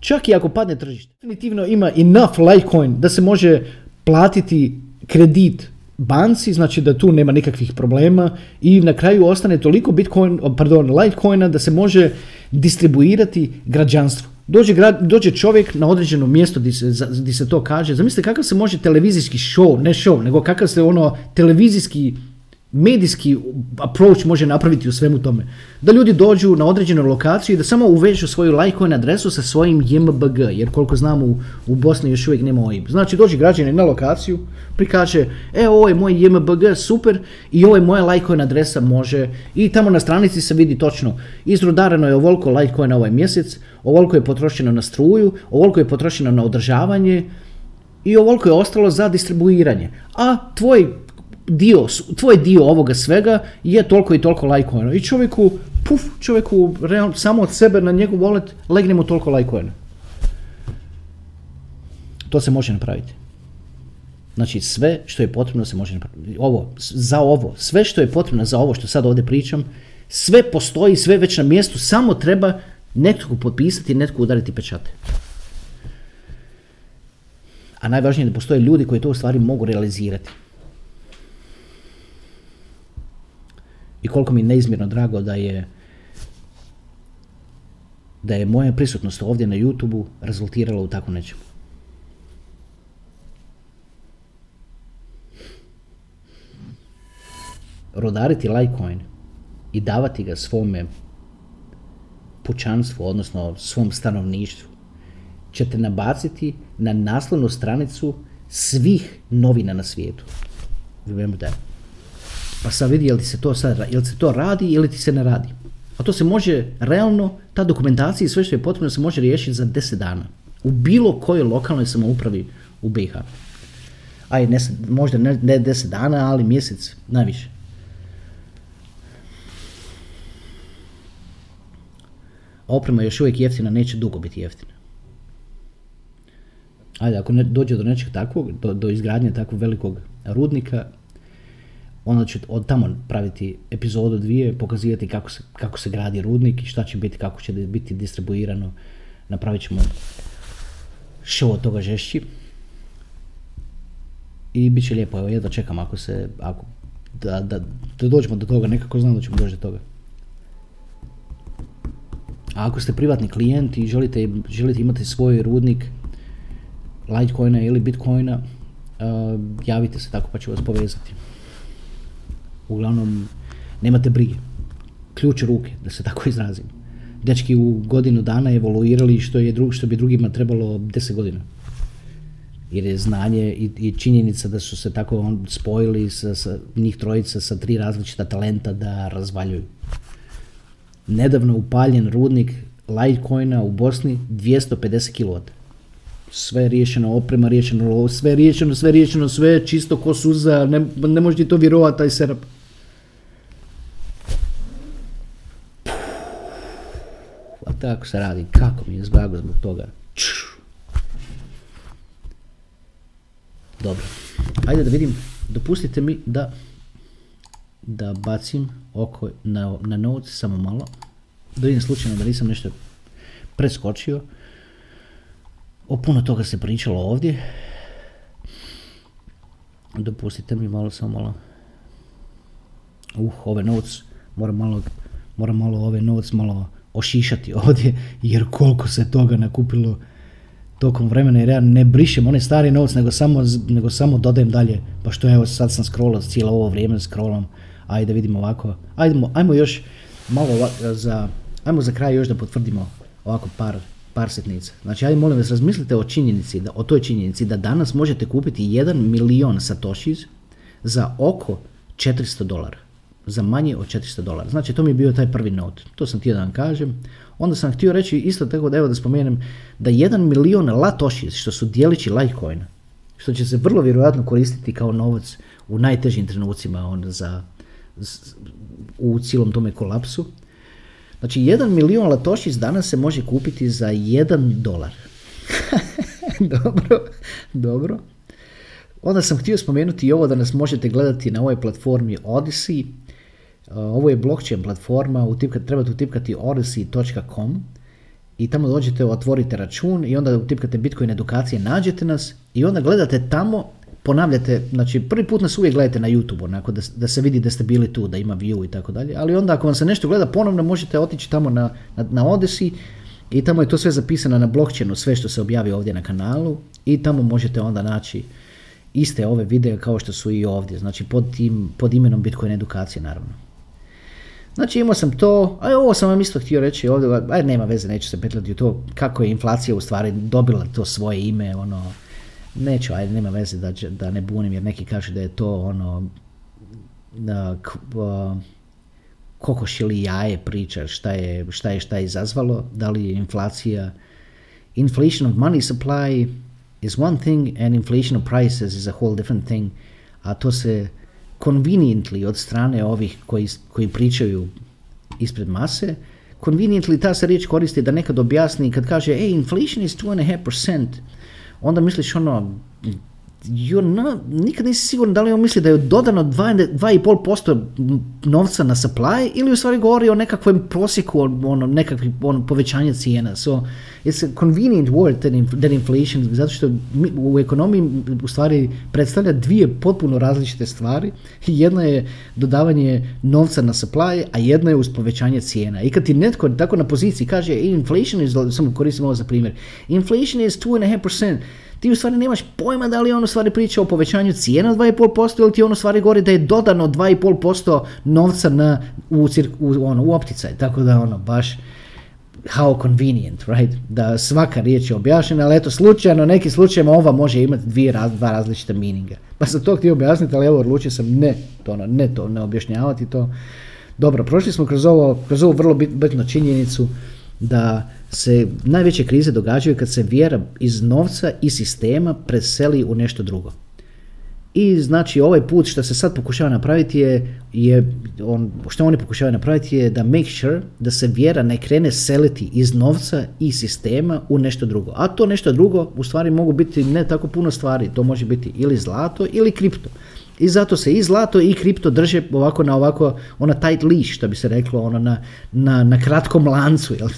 čak i ako padne tržište, definitivno ima enough Litecoin da se može platiti kredit banci, znači da tu nema nikakvih problema i na kraju ostane toliko Bitcoin, pardon, Litecoina da se može distribuirati građanstvu. Dođe, dođe čovjek na određeno mjesto gdje se, gdje se to kaže, zamislite kakav se može televizijski show, ne show, nego kakav se ono televizijski medijski approach može napraviti u svemu tome. Da ljudi dođu na određenu lokaciju i da samo uvežu svoju Litecoin adresu sa svojim JMBG, jer koliko znam u, u Bosni još uvijek nema OIB. Znači dođe građanin na lokaciju, prikaže, e ovo je moj JMBG, super, i ovo je moja Litecoin adresa, može, i tamo na stranici se vidi točno, izrudareno je ovoliko Litecoina ovaj mjesec, ovoliko je potrošeno na struju, ovoliko je potrošeno na održavanje, i ovoliko je ostalo za distribuiranje. A tvoj dio, tvoj dio ovoga svega je toliko i toliko lajkojena. I čovjeku, puf, čovjeku real, samo od sebe na njegov wallet legne mu toliko lajkojena. To se može napraviti. Znači sve što je potrebno se može napraviti. Ovo, za ovo, sve što je potrebno za ovo što sad ovdje pričam, sve postoji, sve već na mjestu, samo treba netko potpisati, netko udariti pečate. A najvažnije je da postoje ljudi koji to u stvari mogu realizirati. I koliko mi je neizmjerno drago da je da je moja prisutnost ovdje na youtube rezultirala u tako nečemu. Rodariti Litecoin i davati ga svome pučanstvu, odnosno svom stanovništvu, ćete nabaciti na naslovnu stranicu svih novina na svijetu. Remember that pa sad vidi jel ti se to sad, jel se to radi ili ti se ne radi. A to se može realno, ta dokumentacija i sve što je potrebno se može riješiti za 10 dana. U bilo kojoj lokalnoj samoupravi u BiH. Aj, ne, možda ne, ne 10 dana, ali mjesec, najviše. Oprema je još uvijek jeftina, neće dugo biti jeftina. Ajde, ako ne, dođe do nečeg takvog, do, do izgradnje takvog velikog rudnika, onda ću od tamo praviti epizodu dvije, pokazivati kako se, kako se gradi rudnik i šta će biti, kako će biti distribuirano. Napravit ćemo show od toga žešći. I bit će lijepo, evo jedva čekam ako se, ako, da, da, da dođemo do toga, nekako znam da ćemo doći do toga. A ako ste privatni klijent i želite, želite imati svoj rudnik Litecoina ili Bitcoina, uh, javite se tako pa ću vas povezati uglavnom nemate brige. Ključ ruke, da se tako izrazim. dečki u godinu dana evoluirali što, je dru, što bi drugima trebalo 10 godina. Jer je znanje i, i činjenica da su se tako on, spojili sa, sa njih trojica sa tri različita talenta da razvaljuju. Nedavno upaljen rudnik Litecoina u Bosni 250 kW. Sve riješeno, oprema riješeno, sve riješeno, sve riješeno, sve čisto ko suza, ne, ne možete to vjerovati taj serap. Tako se radi, kako mi je zgago zbog toga. Dobro, ajde da vidim, dopustite mi da da bacim oko na, na notes samo malo. Da vidim slučajno da nisam nešto preskočio. O puno toga se pričalo ovdje. Dopustite mi malo samo malo. Uh, ove notes, moram malo, moram malo ove notes malo ošišati ovdje, jer koliko se toga nakupilo tokom vremena, jer ja ne brišem onaj stari notes, nego samo, nego samo dodajem dalje, pa što evo sad sam scrollao cijelo ovo vrijeme, scrollam, ajde vidimo ovako, ajmo, ajmo još malo za, ajmo za kraj još da potvrdimo ovako par, par sitnica. Znači, ajde molim vas, razmislite o činjenici, da, o toj činjenici da danas možete kupiti 1 milion satoshis za oko 400 dolara. Za manje od 400 dolara. Znači, to mi je bio taj prvi note. To sam htio da kažem. Onda sam htio reći isto tako da evo da spomenem da 1 milion latoshis, što su dijelići Litecoina, što će se vrlo vjerojatno koristiti kao novac u najtežim trenucima on za, u cijelom tome kolapsu, Znači, jedan milion latošić danas se može kupiti za jedan dolar. dobro, dobro. Onda sam htio spomenuti i ovo da nas možete gledati na ovoj platformi Odyssey. Ovo je blockchain platforma, utipkati, trebate utipkati odyssey.com i tamo dođete, otvorite račun i onda utipkate Bitcoin edukacije, nađete nas i onda gledate tamo ponavljate, znači prvi put nas uvijek gledate na YouTube, onako da, da se vidi da ste bili tu, da ima view i tako dalje, ali onda ako vam se nešto gleda ponovno možete otići tamo na, na, Odyssey i tamo je to sve zapisano na blockchainu, sve što se objavi ovdje na kanalu i tamo možete onda naći iste ove videe kao što su i ovdje, znači pod, tim, pod imenom Bitcoin edukacije naravno. Znači imao sam to, a ovo sam vam isto htio reći ovdje, aj nema veze, neću se petljati u to kako je inflacija u stvari dobila to svoje ime, ono, neću, ajde, nema veze da, da ne bunim, jer neki kažu da je to ono, da, kokoš ili jaje priča, šta je, šta je šta je izazvalo, da li je inflacija, inflation of money supply is one thing and inflation of prices is a whole different thing, a to se conveniently od strane ovih koji, koji pričaju ispred mase, conveniently ta se riječ koristi da nekad objasni kad kaže, hey, inflation is 2.5%, onda misliš ono, jo, no, nikad nisi siguran da li on misli da je dodano 2,5% novca na supply ili u stvari govori o nekakvom prosjeku, ono, nekakvih ono, povećanja cijena. So, it's a convenient word, that, inflation, zato što u ekonomiji u stvari predstavlja dvije potpuno različite stvari. Jedna je dodavanje novca na supply, a jedna je uz povećanje cijena. I kad ti netko tako na poziciji kaže, inflation is, samo koristim ovo za primjer, inflation is 2,5%, ti u stvari nemaš pojma da li on u stvari priča o povećanju cijena 2,5% ili ti on u stvari govori da je dodano 2,5% novca na, u, u, ono, u opticaj. Tako da ono, baš how convenient, right? Da svaka riječ je objašnjena, ali eto slučajno, neki slučajima ova može imati dvije, dva različita meaninga. Pa sam to htio objasniti, ali evo odlučio sam ne to, ono, ne to, ne objašnjavati to. Dobro, prošli smo kroz ovo, kroz ovu vrlo bitnu činjenicu da se najveće krize događaju kad se vjera iz novca i sistema preseli u nešto drugo. I znači ovaj put što se sad pokušava napraviti je, je on, što oni pokušavaju napraviti je da make sure da se vjera ne krene seliti iz novca i sistema u nešto drugo. A to nešto drugo u stvari mogu biti ne tako puno stvari, to može biti ili zlato ili kripto. I zato se i zlato i kripto drže ovako na ovako, ona tight leash, što bi se reklo, ono na, na, na kratkom lancu. Jel?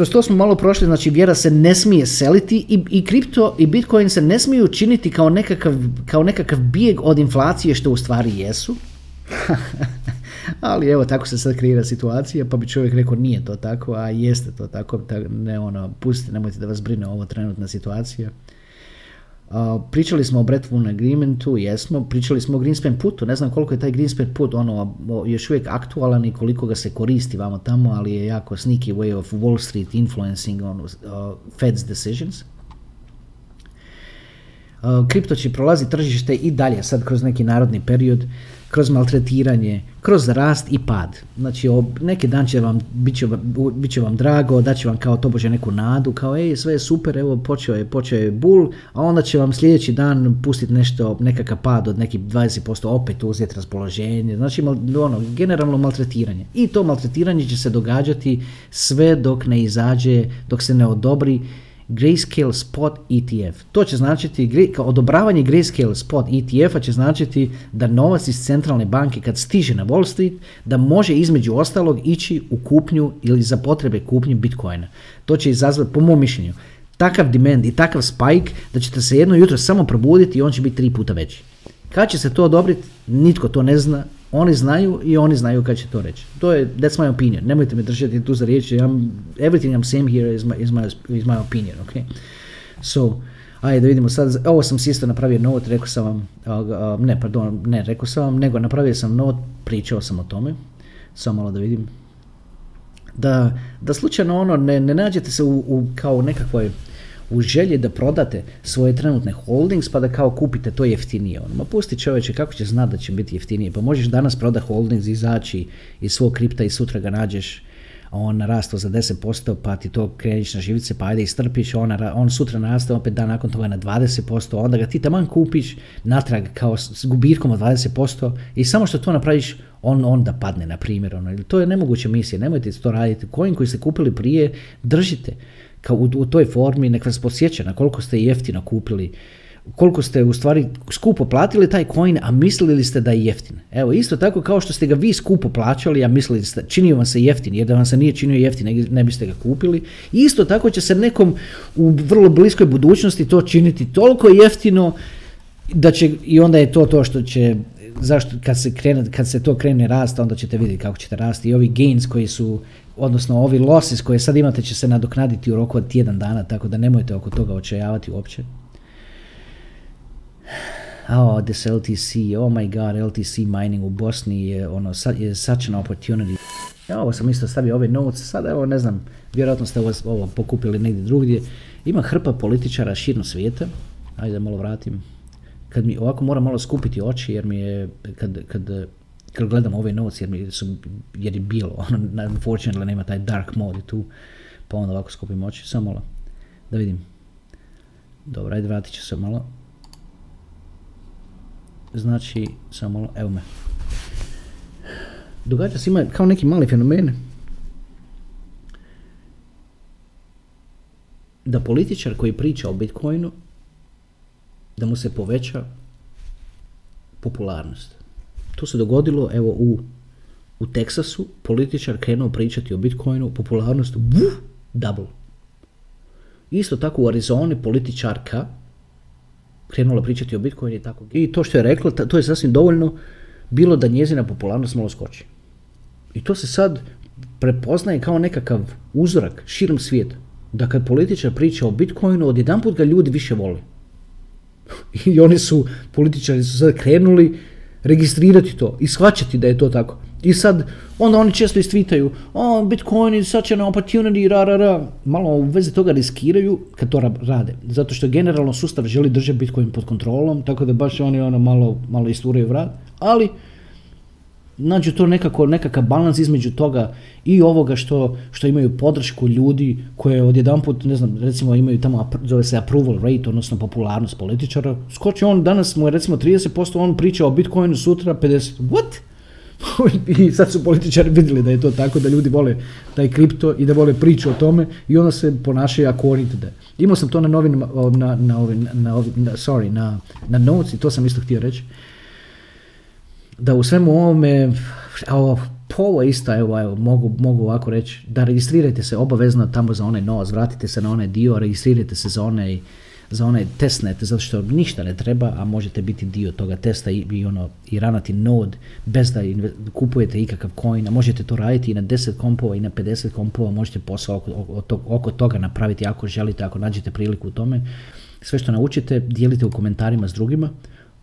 kroz to smo malo prošli, znači vjera se ne smije seliti i, i kripto i bitcoin se ne smiju činiti kao nekakav, kao nekakav bijeg od inflacije što u stvari jesu. Ali evo, tako se sad kreira situacija, pa bi čovjek rekao nije to tako, a jeste to tako, ne ono, pustite, nemojte da vas brine ovo trenutna situacija. Pričali smo o Bretton Agreementu, jesmo, pričali smo o Greenspan putu, ne znam koliko je taj Greenspan put ono, još uvijek aktualan i koliko ga se koristi vamo tamo, ali je jako sneaky way of Wall Street influencing on, Fed's decisions. kripto će prolazi tržište i dalje sad kroz neki narodni period kroz maltretiranje, kroz rast i pad. Znači, neki dan će vam, bit će, bit će vam drago, da će vam kao tobože neku nadu, kao ej, sve je super, evo počeo je, počeo je bul, a onda će vam sljedeći dan pustiti nešto, nekakav pad od nekih 20%, opet uzeti raspoloženje, znači ono, generalno maltretiranje. I to maltretiranje će se događati sve dok ne izađe, dok se ne odobri Grayscale Spot ETF. To će značiti, odobravanje Grayscale Spot ETF-a će značiti da novac iz centralne banke kad stiže na Wall Street, da može između ostalog ići u kupnju ili za potrebe kupnje Bitcoina. To će izazvati, po mom mišljenju, takav demand i takav spike da ćete se jedno jutro samo probuditi i on će biti tri puta veći. Kad će se to odobriti, nitko to ne zna, oni znaju i oni znaju kad će to reći. To je, that's my opinion. Nemojte me držati tu za riječ. I'm, everything I'm saying here is my, is my, is my opinion, ok? So, ajde da vidimo sad, ovo sam si napravio note, rekao sam vam, ne, pardon, ne, rekao sam vam, nego napravio sam note, pričao sam o tome, samo malo da vidim. Da, da slučajno ono, ne, ne nađete se u, u kao nekakvoj u želji da prodate svoje trenutne holdings pa da kao kupite to jeftinije. Ono, ma pusti čovječe kako će znati da će biti jeftinije. Pa možeš danas prodati holdings, izaći iz svog kripta i sutra ga nađeš on narastao za 10%, pa ti to kreniš na živice, pa ajde istrpiš, on, on sutra naraste opet dan nakon toga na 20%, onda ga ti taman kupiš natrag kao s gubitkom od 20% i samo što to napraviš, on onda padne, na primjer. Ono. To je nemoguća misija, nemojte to raditi. Coin koji ste kupili prije, držite kao u, u toj formi, nek vas podsjeća na koliko ste jeftino kupili, koliko ste u stvari skupo platili taj coin, a mislili ste da je jeftin. Evo, isto tako kao što ste ga vi skupo plaćali, a mislili ste, činio vam se jeftin, jer da vam se nije činio jeftin, ne biste ga kupili. Isto tako će se nekom u vrlo bliskoj budućnosti to činiti toliko jeftino, da će, i onda je to to što će zašto kad se, krene, kad se to krene rasta, onda ćete vidjeti kako ćete rasti. I ovi gains koji su odnosno ovi losses koje sad imate će se nadoknaditi u roku od tjedan dana, tako da nemojte oko toga očajavati uopće. Oh, this LTC, oh my god, LTC mining u Bosni je, ono, such an opportunity. Ja, ovo sam isto stavio ove notes, sad evo ne znam, vjerojatno ste ovo, ovo pokupili negdje drugdje. Ima hrpa političara širom svijeta, ajde da malo vratim. Kad mi ovako moram malo skupiti oči jer mi je, kad, kad kad gledam ove notes jer, mi su, jer je bilo, ono, unfortunately nema taj dark mode tu, pa onda ovako skupim oči, samo malo, da vidim. Dobro, ajde vratit ću se malo. Znači, samo malo, evo me. Događa se ima kao neki mali fenomen. Da političar koji priča o Bitcoinu, da mu se poveća popularnost. To se dogodilo evo u, u Teksasu, političar krenuo pričati o Bitcoinu, popularnost buf, double. Isto tako u Arizoni političarka krenula pričati o Bitcoinu i tako. I to što je rekla, to je sasvim dovoljno bilo da njezina popularnost malo skoči. I to se sad prepoznaje kao nekakav uzorak širom svijeta. Da kad političar priča o Bitcoinu, odjedanput ga ljudi više vole. I oni su, političari su sad krenuli registrirati to i shvaćati da je to tako. I sad, onda oni često istvitaju, o, Bitcoin is such an opportunity, ra, ra, ra. Malo u vezi toga riskiraju kad to rade. Zato što generalno sustav želi držati Bitcoin pod kontrolom, tako da baš oni ono malo, malo isturaju vrat. Ali, nađu to nekako, nekakav balans između toga i ovoga što, što imaju podršku ljudi koje odjedanput, ne znam, recimo imaju tamo, zove se approval rate, odnosno popularnost političara, skoči on, danas mu je recimo 30%, on priča o Bitcoinu, sutra 50%, what? I sad su političari vidjeli da je to tako, da ljudi vole taj kripto i da vole priču o tome i onda se ponašaju according to that. Imao sam to na novinama, na, na, na, na, sorry, na, na notes i to sam isto htio reći da u svemu ovome, evo, ovo isto, evo, evo, mogu, mogu ovako reći, da registrirajte se obavezno tamo za onaj novac, vratite se na onaj dio, registrirajte se za onaj, za onaj testnet, zato što ništa ne treba, a možete biti dio toga testa i, i ono, i ranati node bez da kupujete ikakav coin, a možete to raditi i na 10 kompova i na 50 kompova, možete posao oko, oko toga napraviti ako želite, ako nađete priliku u tome sve što naučite dijelite u komentarima s drugima.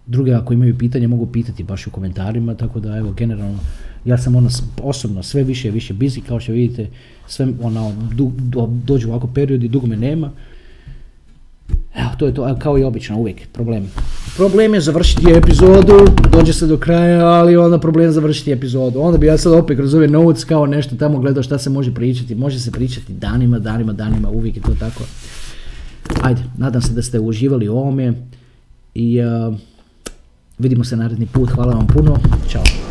Druge ako imaju pitanje mogu pitati baš u komentarima, tako da evo generalno ja sam ono osobno sve više i više busy, kao što vidite sve ono, du, dođu ovako periodi, dugo me nema. Evo, to je to, kao i obično, uvijek, problem. Problem je završiti epizodu, dođe se do kraja, ali onda problem je završiti epizodu. Onda bi ja sad opet kroz ove notes kao nešto tamo gledao šta se može pričati. Može se pričati danima, danima, danima, uvijek je to tako. Ajde, nadam se da ste uživali u ovome i uh, vidimo se naredni put. Hvala vam puno. Ćao.